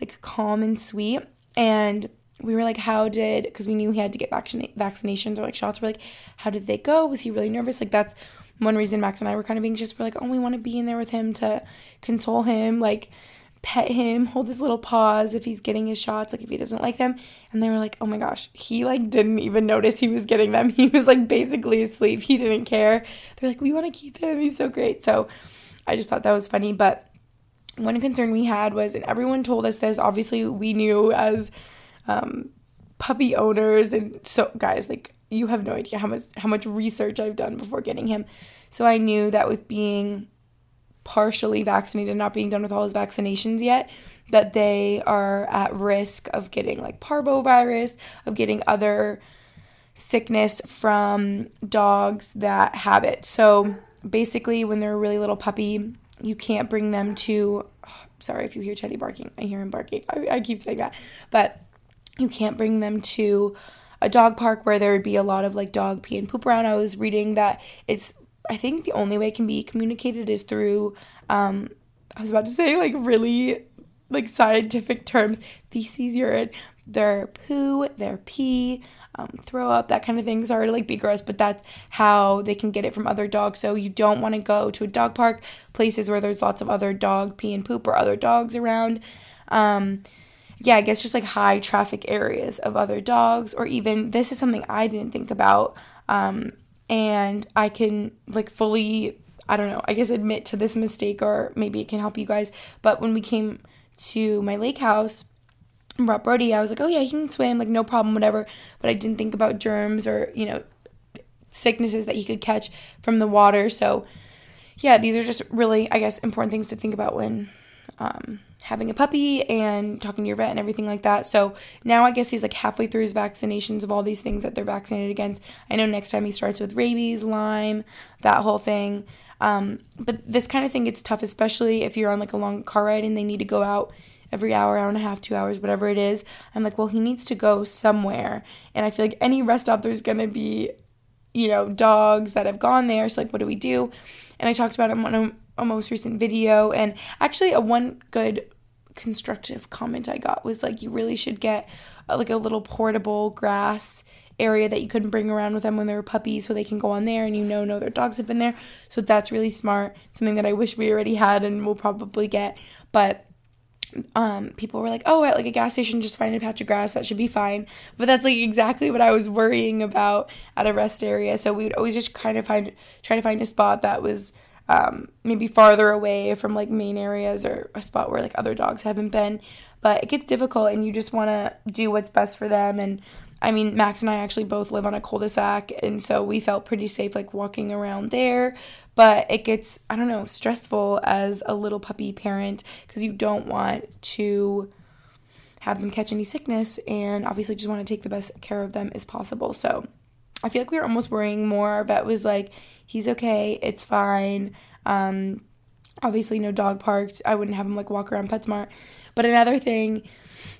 like calm and sweet. And we were like, how did, because we knew he had to get vaccina- vaccinations or like shots. We're like, how did they go? Was he really nervous? Like that's one reason Max and I were kind of anxious. We're like, oh, we want to be in there with him to console him. Like, pet him, hold his little paws if he's getting his shots, like if he doesn't like them. And they were like, oh my gosh, he like didn't even notice he was getting them. [laughs] He was like basically asleep. He didn't care. They're like, we want to keep him. He's so great. So I just thought that was funny. But one concern we had was, and everyone told us this, obviously we knew as um, puppy owners and so guys, like you have no idea how much how much research I've done before getting him. So I knew that with being partially vaccinated, not being done with all his vaccinations yet, that they are at risk of getting like parvovirus, of getting other sickness from dogs that have it. So basically, when they're a really little puppy, you can't bring them to. sorry if you hear Teddy barking. I hear him barking. I, I keep saying that. But you can't bring them to a dog park where there would be a lot of like dog pee and poop around. I was reading that it's I think the only way it can be communicated is through um I was about to say like really like scientific terms. Feces urine their poo their pee um, throw up that kind of thing. Sorry to like be gross but that's how they can get it from other dogs. So you don't want to go to a dog park places where there's lots of other dog pee and poop or other dogs around. Um, yeah i guess just like high traffic areas of other dogs or even this is something i didn't think about um, and I can like fully I don't know, I guess admit to this mistake or maybe it can help you guys. But when we came to my lake house and brought Brody, I was like, oh yeah, he can swim, like no problem, whatever. But I didn't think about germs or, you know, sicknesses that he could catch from the water. So yeah, these are just really, I guess, important things to think about when um, having a puppy and talking to your vet and everything like that. So now I guess he's like halfway through his vaccinations of all these things that they're vaccinated against. I know next time he starts with rabies, Lyme, that whole thing. Um, but this kind of thing gets tough, especially if you're on like a long car ride and they need to go out every hour, hour and a half, two hours, whatever it is. I'm like, well, he needs to go somewhere. And I feel like any rest stop, there's going to be, you know, dogs that have gone there. So, like, what do we do? And I talked about it on a, a most recent video. And actually, a one good constructive comment I got was like, you really should get uh, like a little portable grass area that you couldn't bring around with them when they were puppies so they can go on there and you know no their dogs have been there so that's really smart something that i wish we already had and we'll probably get but um, people were like, oh, at like a gas station, just find a patch of grass, that should be fine. But that's like exactly what I was worrying about at a rest area. So we would always just kind of find, try to find a spot that was um, maybe farther away from like main areas or a spot where like other dogs haven't been. But it gets difficult and you just want to do what's best for them. And I mean, Max and I actually both live on a cul-de-sac, and so we felt pretty safe like walking around there. But it gets, I don't know, stressful as a little puppy parent because you don't want to have them catch any sickness and obviously just want to take the best care of them as possible. So I feel like we were almost worrying more. Vet was like, he's okay, it's fine. Um, obviously, no dog parks. I wouldn't have him like walk around PetSmart. But another thing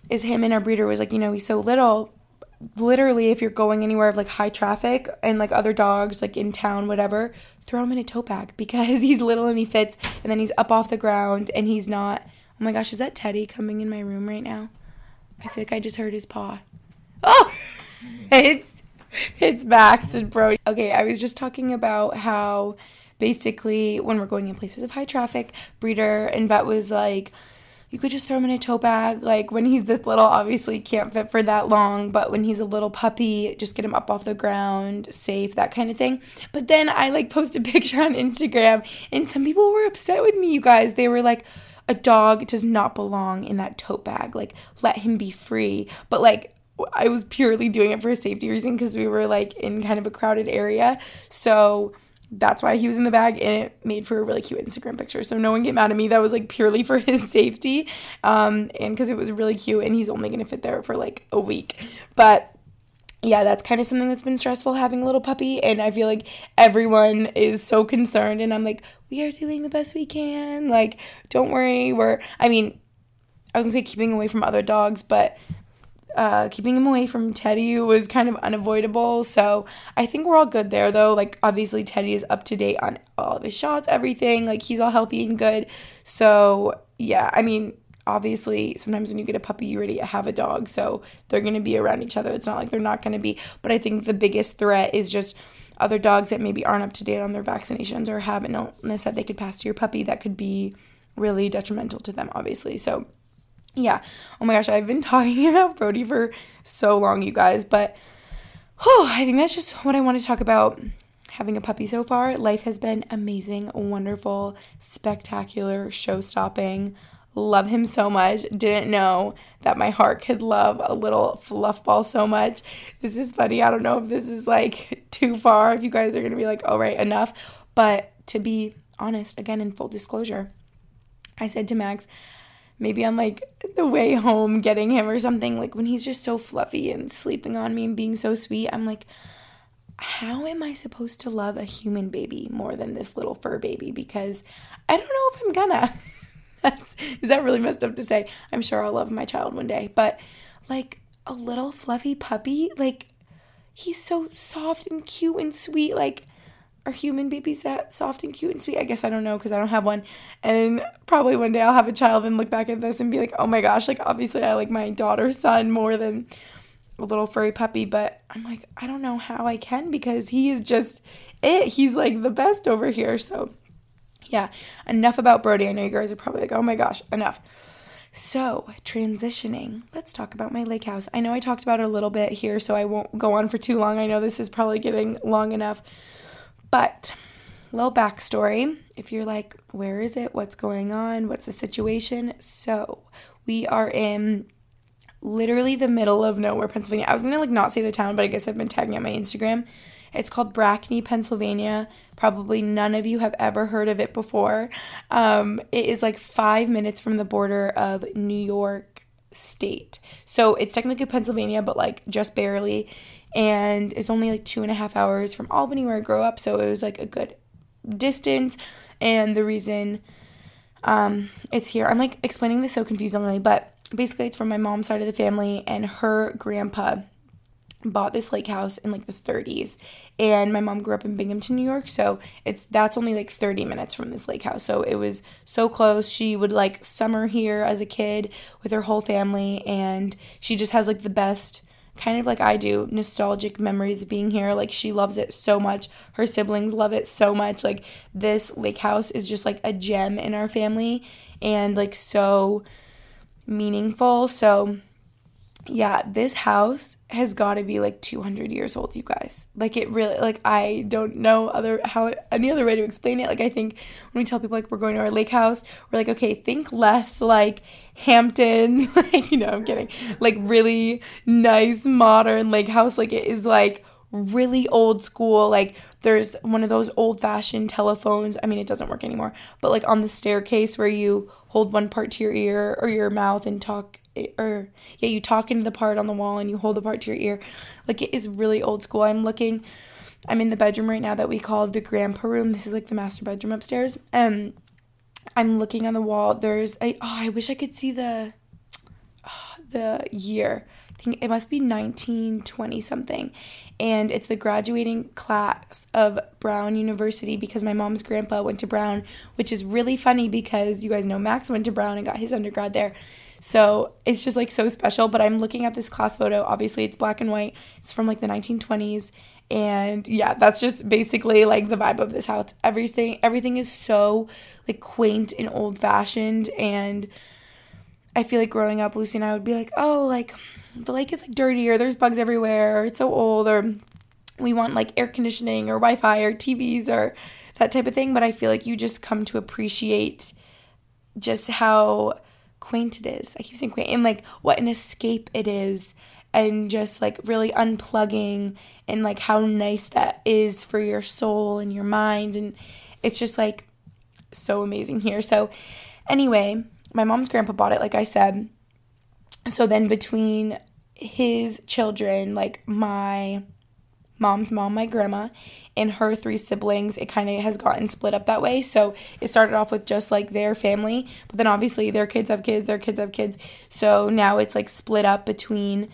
is him and our breeder was like, you know, he's so little. Literally, if you're going anywhere of like high traffic and like other dogs like in town, whatever, throw him in a tote bag [laughs] because he's little and he fits, and then he's up off the ground and he's not. Oh my gosh, is that Teddy coming in my room right now? I feel like I just heard his paw. Oh, [laughs] it's it's Max and Brody. Okay, I was just talking about how basically when we're going in places of high traffic, breeder and vet was like, you could just throw him in a tote bag. Like when he's this little, obviously can't fit for that long, but when he's a little puppy, just get him up off the ground, safe, that kind of thing. But then I like post a [laughs] picture on Instagram and some people were upset with me, you guys. They were like, a dog does not belong in that tote bag. Like, let him be free. But, like, I was purely doing it for a safety reason because we were like in kind of a crowded area. So that's why he was in the bag and it made for a really cute Instagram picture. So no one get mad at me. That was like purely for [laughs] his safety. Um, and because it was really cute and he's only gonna fit there for like a week. But yeah, that's kind of something that's been stressful having a little puppy. And I feel like everyone is so concerned. And I'm like, we are doing the best we can. Like, don't worry. We're, I mean, I was gonna say keeping away from other dogs, but uh, keeping him away from Teddy was kind of unavoidable. So I think we're all good there, though. Like, obviously, Teddy is up to date on all of his shots, everything. Like, he's all healthy and good. So, yeah, I mean, obviously sometimes when you get a puppy you already have a dog so they're going to be around each other it's not like they're not going to be but i think the biggest threat is just other dogs that maybe aren't up to date on their vaccinations or have an illness that they could pass to your puppy that could be really detrimental to them obviously so yeah oh my gosh i've been [laughs] talking about brody for so long you guys but whew, i think that's just what i want to talk about having a puppy so far life has been amazing wonderful spectacular show stopping love him so much. Didn't know that my heart could love a little fluff ball so much. This is funny. I don't know if this is like [laughs] too far, if you guys are going to be like, all right, enough. But to be honest, again, in full disclosure, I said to Max, maybe on like the way home getting him or something, like when he's just so fluffy and sleeping on me and being so sweet, I'm like, how am I supposed to love a human baby more than this little fur baby? Because I don't know if I'm gonna. [laughs] That's is that really messed up to say? I'm sure I'll love my child one day, but like a little fluffy puppy, like he's so soft and cute and sweet. Like are human babies that soft and cute and sweet? I guess I don't know because I don't have one. And probably one day I'll have a child and look back at this and be like, oh my gosh, like obviously I like my daughter's son more than a little furry puppy, but I'm like, I don't know how I can because he is just it. He's like the best over here. So yeah, enough about Brody. I know you guys are probably like, oh my gosh, enough. So, transitioning, let's talk about my lake house. I know I talked about it a little bit here, so I won't go on for too long. I know this is probably getting long enough, but little backstory. If you're like, where is it? What's going on? What's the situation? So, we are in literally the middle of nowhere, Pennsylvania. I was gonna like not say the town, but I guess I've been tagging on my Instagram. It's called Brackney, Pennsylvania. Probably none of you have ever heard of it before. Um, it is like five minutes from the border of New York State. So it's technically Pennsylvania, but like just barely. And it's only like two and a half hours from Albany, where I grew up. So it was like a good distance. And the reason um, it's here, I'm like explaining this so confusingly, but basically it's from my mom's side of the family, and her grandpa bought this lake house in like the 30s and my mom grew up in binghamton new york so it's that's only like 30 minutes from this lake house so it was so close she would like summer here as a kid with her whole family and she just has like the best kind of like i do nostalgic memories being here. Like she loves it so much. Her siblings love it so much. Like this lake house is just like a gem in our family and like so meaningful. So yeah, this house has got to be like 200 years old, you guys. Like it really like I don't know other how any other way to explain it. Like I think when we tell people like we're going to our lake house, we're like okay, think less like Hamptons, [laughs] like you know, I'm kidding. Like really nice modern lake house like it is like really old school like there's one of those old fashioned telephones. I mean, it doesn't work anymore, but like on the staircase where you hold one part to your ear or your mouth and talk or yeah, you talk into the part on the wall and you hold the part to your ear. Like it is really old school. I'm looking I'm in the bedroom right now that we call the grandpa room. This is like the master bedroom upstairs. And I'm looking on the wall. There's a oh, I wish I could see the oh, [sighs] the year. I think it must be 1920 something. And it's the graduating class of Brown University because my mom's grandpa went to Brown, which is really funny because you guys know Max went to Brown and got his undergrad there. So it's just like so special. But I'm looking at this class photo. Obviously, it's black and white. It's from like the 1920s. And yeah, that's just basically like the vibe of this house. Everything everything is so like quaint and old fashioned and I feel like growing up Lucy and I would be like, "Oh, like the lake is like dirty or there's bugs everywhere or it's so old or we want like air conditioning or Wi-Fi or TVs or that type of thing." But I feel like you just come to appreciate just how quaint it is. I keep saying quaint and like what an escape it is and just like really unplugging and like how nice that is for your soul and your mind and it's just like so amazing here. So anyway, my mom's grandpa bought it like I said. So then between his children, like my mom's mom, my grandma, and her three siblings, it kind of has gotten split up that way. So it started off with just like their family, but then obviously their kids have kids, their kids have kids. So now it's like split up between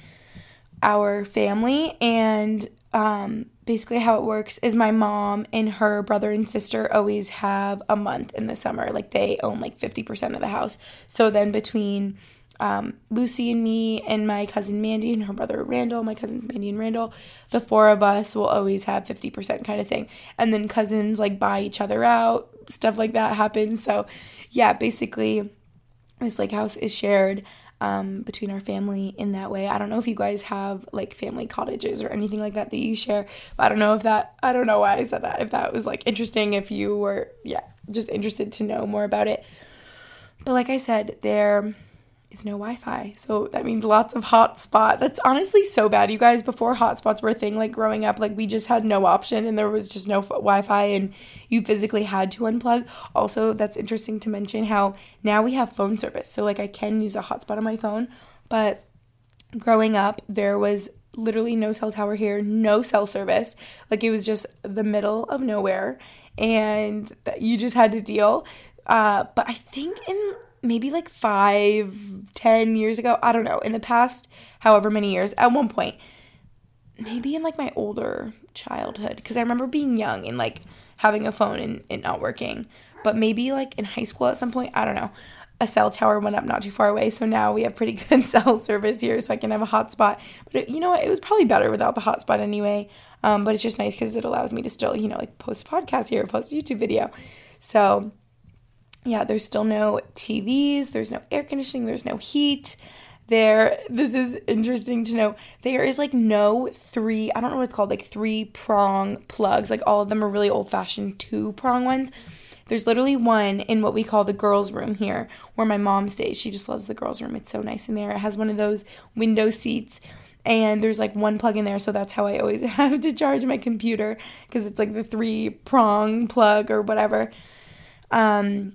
our family and um, basically how it works is my mom and her brother and sister always have a month in the summer like they own like 50% of the house so then between um, Lucy and me and my cousin Mandy and her brother Randall, my cousins Mandy and Randall, the four of us will always have 50% kind of thing. And then cousins like buy each other out, stuff like that happens. So, yeah, basically, this like house is shared um, between our family in that way. I don't know if you guys have like family cottages or anything like that that you share. But I don't know if that, I don't know why I said that, if that was like interesting, if you were, yeah, just interested to know more about it. But like I said, there is no Wi-Fi. So that means lots of hotspot. That's honestly so bad, you guys. Before hotspots were a thing, like growing up, like we just had no option, and there was just no Wi-Fi, and you physically had to unplug. Also, that's interesting to mention how now we have phone service, so like I can use a hotspot on my phone, but growing up there was literally no cell tower here, no cell service. Like it was just the middle of nowhere, and you just had to deal. Uh, but I think in maybe like five, ten years ago. I don't know. In the past, however many years, at one point, maybe in like my older childhood, because I remember being young and like having a phone and it not working. But maybe like in high school at some point, I don't know. A cell tower went up not too far away, so now we have pretty [laughs] good cell service here, so I can have a hotspot. But it, you know what? It was probably better without the hotspot anyway. Um, but it's just nice because it allows me to still, you know, like post a podcast here, post a YouTube video. So yeah, there's still no TVs, there's no air conditioning, there's no heat. There, this is interesting to know. There is like no three, I don't know what it's called, like three prong plugs. Like all of them are really old fashioned two prong ones. There's literally one in what we call the girls' room here where my mom stays. She just loves the girls' room. It's so nice in there. It has one of those window seats and there's like one plug in there so that's how i always [laughs] have to charge my computer because it's like the three prong plug or whatever um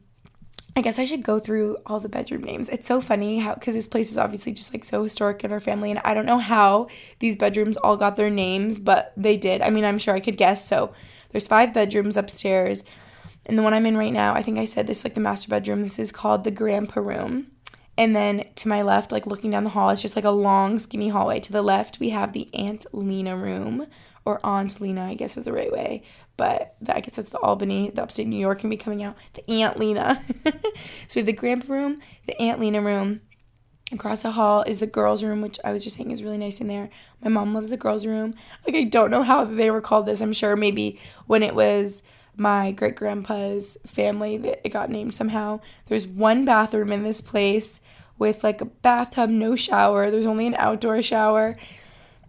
I guess I should go through all the bedroom names. It's so funny how because this place is obviously just like so historic in our family, and I don't know how these bedrooms all got their names, but they did. I mean, I'm sure I could guess. So there's five bedrooms upstairs, and the one I'm in right now, I think I said this like the master bedroom. This is called the grandpa room. And then to my left, like looking down the hall, it's just like a long, skinny hallway. To the left, we have the Aunt Lena room, or Aunt Lena, I guess is the right way but I guess that's the Albany, the upstate New York can be coming out. The Aunt Lena. [laughs] so we have the grandpa room, the Aunt Lena room. Across the hall is the girls' room, which I was just saying is really nice in there. My mom loves the girls' room. Like I don't know how they were called this. I'm sure maybe when it was my great grandpa's family that it got named somehow. There's one bathroom in this place with like a bathtub, no shower. There's only an outdoor shower.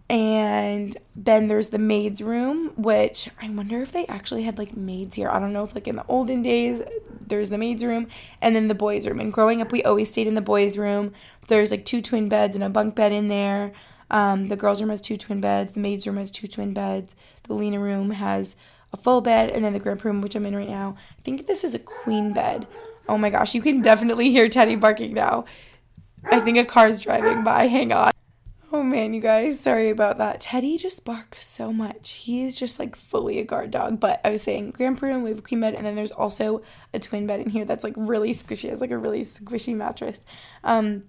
And then there's the maid's room, which I wonder if they actually had like maids here. I don't know if like in the olden days there's the maid's room and then the boys' room. And growing up, we always stayed in the boys' room. There's like two twin beds and a bunk bed in there. Um, the girls' room has two twin beds. The maid's room has two twin beds. The Lena room has a full bed, and then the grandpa room, which I'm in right now. I think this is a queen bed. Oh my gosh, you can definitely hear Teddy barking now. I think a car's driving by. Hang on. Oh man, you guys, sorry about that. Teddy just barks so much. He is just like fully a guard dog. But I was saying, grandpa room, we have a queen bed, and then there's also a twin bed in here that's like really squishy. It's like a really squishy mattress. Um,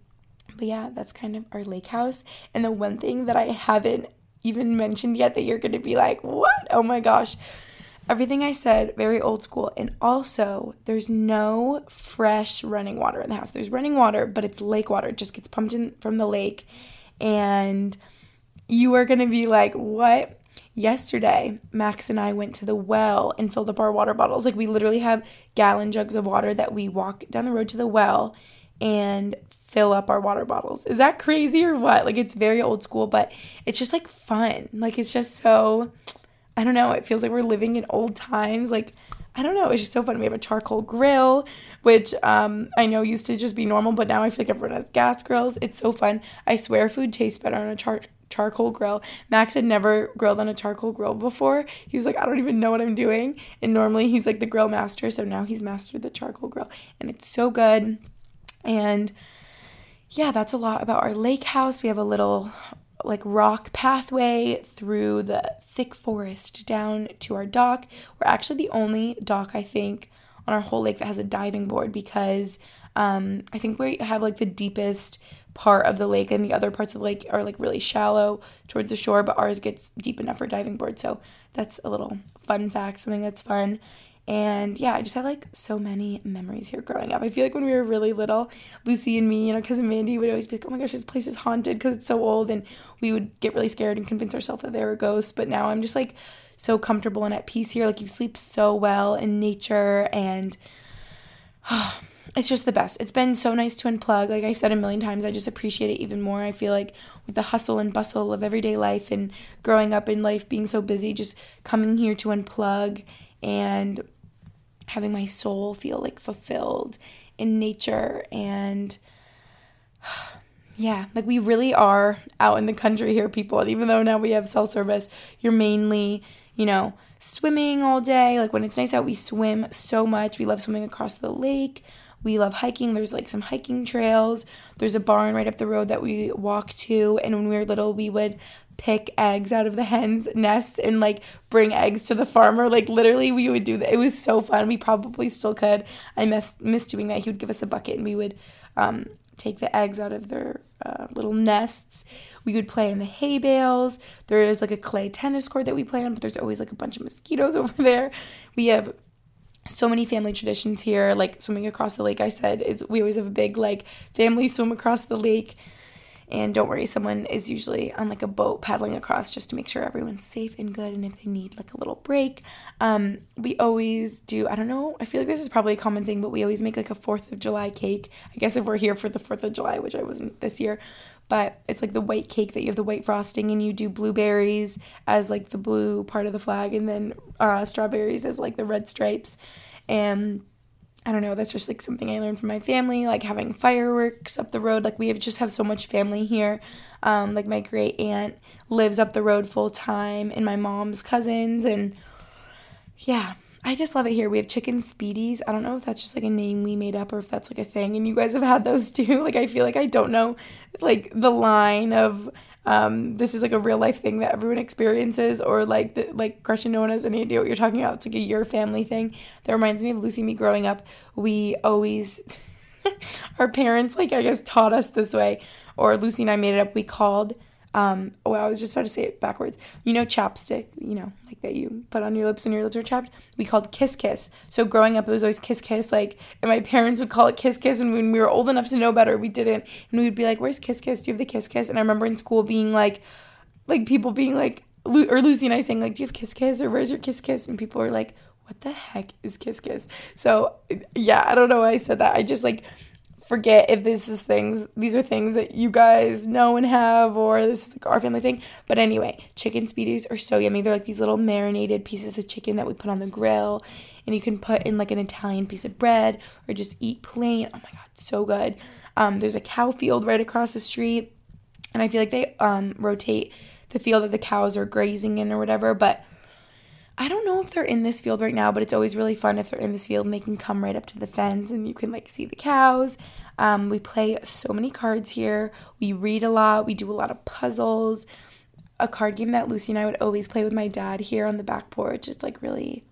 but yeah, that's kind of our lake house. And the one thing that I haven't even mentioned yet that you're gonna be like, what? Oh my gosh. Everything I said, very old school. And also, there's no fresh running water in the house. There's running water, but it's lake water. It just gets pumped in from the lake and you are going to be like, what? Yesterday, Max and I went to the well and filled up our water bottles. Like, we literally have gallon jugs of water that we walk down the road to the well and fill up our water bottles. Is that crazy or what? Like, it's very old school, but it's just like fun. Like, it's just so, I don't know, it feels like we're living in old times. Like, I don't know, it's just so fun. We have a charcoal grill, which um, I know used to just be normal, but now I feel like everyone has gas grills. It's so fun. I swear food tastes better on a char- charcoal grill. Max had never grilled on a charcoal grill before. He was like, I don't even know what I'm doing. And normally he's like the grill master, so now he's mastered the charcoal grill. And it's so good. And yeah, that's a lot about our lake house. We have a little like rock pathway through the thick forest down to our dock. We're actually the only dock I think on our whole lake that has a diving board because um, I think we have like the deepest part of the lake and the other parts of the lake are like really shallow towards the shore, but ours gets deep enough for diving board. So that's a little fun fact, something that's fun. And yeah, I just have like so many memories here growing up. I feel like when we were really little, Lucy and me and our cousin Mandy would always be like, oh my gosh, this place is haunted because it's so old. And we would get really scared and convince ourselves that there were ghosts. But now I'm just like so comfortable and at peace here. Like you sleep so well in nature and oh, [sighs] it's just the best. It's been so nice to unplug. Like I've said a million times, I just appreciate it even more. I feel like with the hustle and bustle of everyday life and growing up in life being so busy, just coming here to unplug and having my soul feel like fulfilled in nature and [sighs] yeah, like we really are out in the country here, people. And even though now we have cell service, you're mainly, you know, swimming all day. Like when it's nice out, we swim so much. We love swimming across the lake. We love hiking. There's like some hiking trails. There's a barn right up the road that we walk to. And when we were little, we would pick eggs out of the hens' nests and like bring eggs to the farmer. Like literally, we would do that. It was so fun. We probably still could. I miss miss doing that. He would give us a bucket and we would um, take the eggs out of their uh, little nests. We would play in the hay bales. There is like a clay tennis court that we play on, but there's always like a bunch of mosquitoes [laughs] over there. We have so many family traditions here, like swimming across the lake. I said is we always have a big like family swim across the lake. And don't worry, someone is usually on like a boat paddling across just to make sure everyone's safe and good. And if they need like a little break, um, we always do. I don't know. I feel like this is probably a common thing, but we always make like a Fourth of July cake. I guess if we're here for the Fourth of July, which I wasn't this year, but it's like the white cake that you have the white frosting and you do blueberries as like the blue part of the flag, and then uh, strawberries as like the red stripes, and I don't know, that's just like something I learned from my family, like having fireworks up the road. Like we have just have so much family here. Um, like my great aunt lives up the road full time and my mom's cousins and yeah, I just love it here. We have chicken spiedies. I don't know if that's just like a name we made up or if that's like a thing and you guys have had those [laughs] too. Like I feel like I don't know like the line of um, this is like a real life thing that everyone experiences, or like the, like Gretchen, no one has any idea what you're talking about. It's like a your family thing. That reminds me of Lucy me growing up. We always, [laughs] our parents like I guess taught us this way, or Lucy and I made it up. We called um, oh, I was just about to say it backwards. You know, chapstick, you know, like that you put on your lips when your lips are chapped. We called kiss kiss. So growing up, it was always kiss kiss. Like, and my parents would call it kiss kiss. And when we were old enough to know better, we didn't. And we would be like, "Where's kiss kiss? Do you have the kiss kiss?" And I remember in school being like, like people being like, or Lucy and I saying like, "Do you have kiss kiss?" or "Where's your kiss kiss?" And people were like, "What the heck is kiss kiss?" So yeah, I don't know why I said that. I just like forget if this is things these are things that you guys know and have or this is like our family thing. But anyway, chicken spiedies are so yummy. They're like these little marinated pieces of chicken that we put on the grill and you can put in like an Italian piece of bread or just eat plain. Oh my god, so good. Um, there's a cow field right across the street, and I feel like they um, rotate the field that the cows are grazing in or whatever. But I don't know if they're in this field right now, but it's always really fun if they're in this field and they can come right up to the fence and you can like see the cows. Um, we play so many cards here. We read a lot. We do a lot of puzzles. A card game that Lucy and I would always play with my dad here on the back porch. It's like really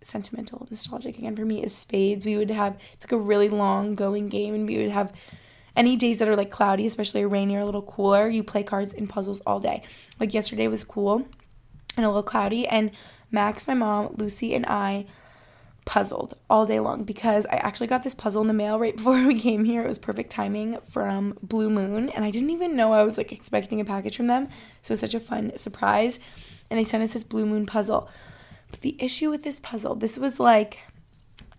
sentimental, nostalgic again for me is spades. We would have it's like a really long going game and we would have any days that are like cloudy, especially a rainy or a little cooler, you play cards and puzzles all day. Like yesterday was cool and a little cloudy and Max, my mom, Lucy and I puzzled all day long because I actually got this puzzle in the mail right [laughs] before we came here. It was perfect timing from Blue Moon and I didn't even know I was like expecting a package from them. So it was such a fun surprise. And they sent us this Blue Moon puzzle. But the issue with this puzzle, this was like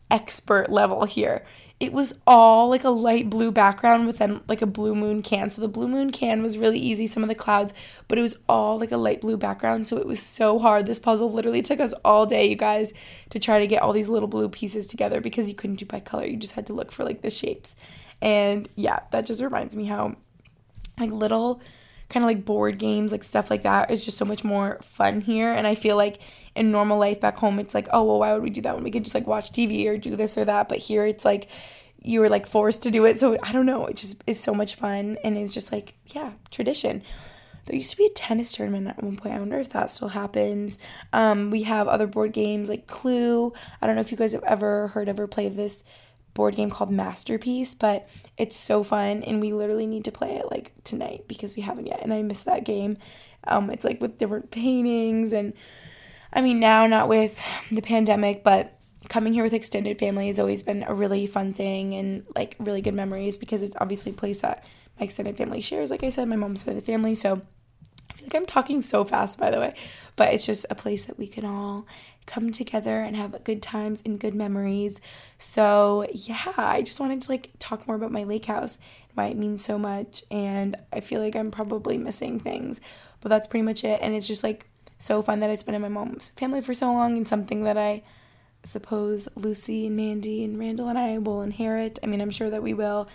expert level here. It was all like a light blue background with then like a blue moon can. So the blue moon can was really easy, some of the clouds, but it was all like a light blue background. So it was so hard. This puzzle literally took us all day, you guys, to try to get all these little blue pieces together because you couldn't do by color. You just had to look for like the shapes. And yeah, that just reminds me how like little kind of like board games, like stuff like that is just so much more fun here. And I feel like in normal life back home, it's like, oh, well, why would we do that when we could just like watch TV or do this or that? But here it's like, you were like forced to do it. So I don't know. It just is so much fun and it's just like, yeah, tradition. There used to be a tennis tournament at one point. I wonder if that still happens. Um, we have other board games like Clue. I don't know if you guys have ever heard of or played this board game called Masterpiece, but it's so fun and we literally need to play it like tonight because we haven't yet and I miss that game. Um, it's like with different paintings and I mean now not with the pandemic, but coming here with extended family has always been a really fun thing and like really good memories because it's obviously a place that my extended family shares. Like I said, my mom's side of the family, so I feel like I'm talking so fast, by the way, but it's just a place that we can all come together and have good times and good memories. So, yeah, I just wanted to like talk more about my lake house and why it means so much. And I feel like I'm probably missing things, but that's pretty much it. And it's just like so fun that it's been in my mom's family for so long and something that I suppose Lucy and Mandy and Randall and I will inherit. I mean, I'm sure that we will.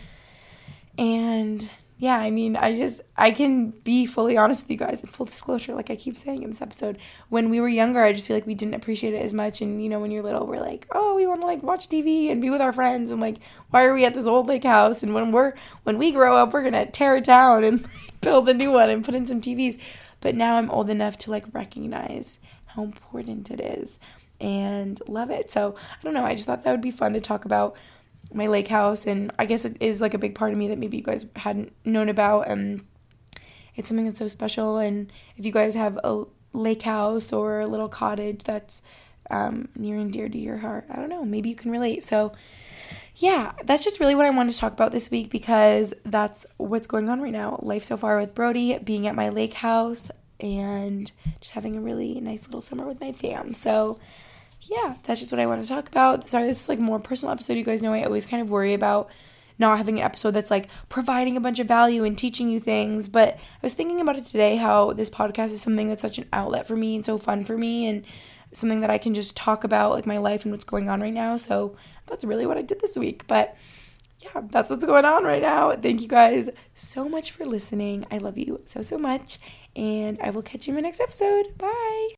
And yeah, I mean, I just, I can be fully honest with you guys in full disclosure, like I keep saying in this episode. When we were younger, I just feel like we didn't appreciate it as much. And, you know, when you're little, we're like, oh, we want to like watch TV and be with our friends. And like, why are we at this old lake house? And when we're, when we grow up, we're going to tear it down and [laughs] build a new one and put in some TVs. But now I'm old enough to like recognize how important it is and love it. So I don't know. I just thought that would be fun to talk about my lake house and I guess it is like a big part of me that maybe you guys hadn't known about and it's something that's so special and if you guys have a lake house or a little cottage that's um, near and dear to your heart, I don't know, maybe you can relate. So yeah, that's just really what I wanted to talk about this week because that's what's going on right now. Life so far with Brody, being at my lake house, and just having a really nice little summer with my fam. So yeah, that's just what I want to talk about. Sorry, this is like a more personal episode. You guys know I always kind of worry about not having an episode that's like providing a bunch of value and teaching you things. But I was thinking about it today how this podcast is something that's such an outlet for me and so fun for me and something that I can just talk about like my life and what's going on right now. So that's really what I did this week. But yeah, that's what's going on right now. Thank you guys so much for listening. I love you so, so much. And I will catch you in my next episode. Bye.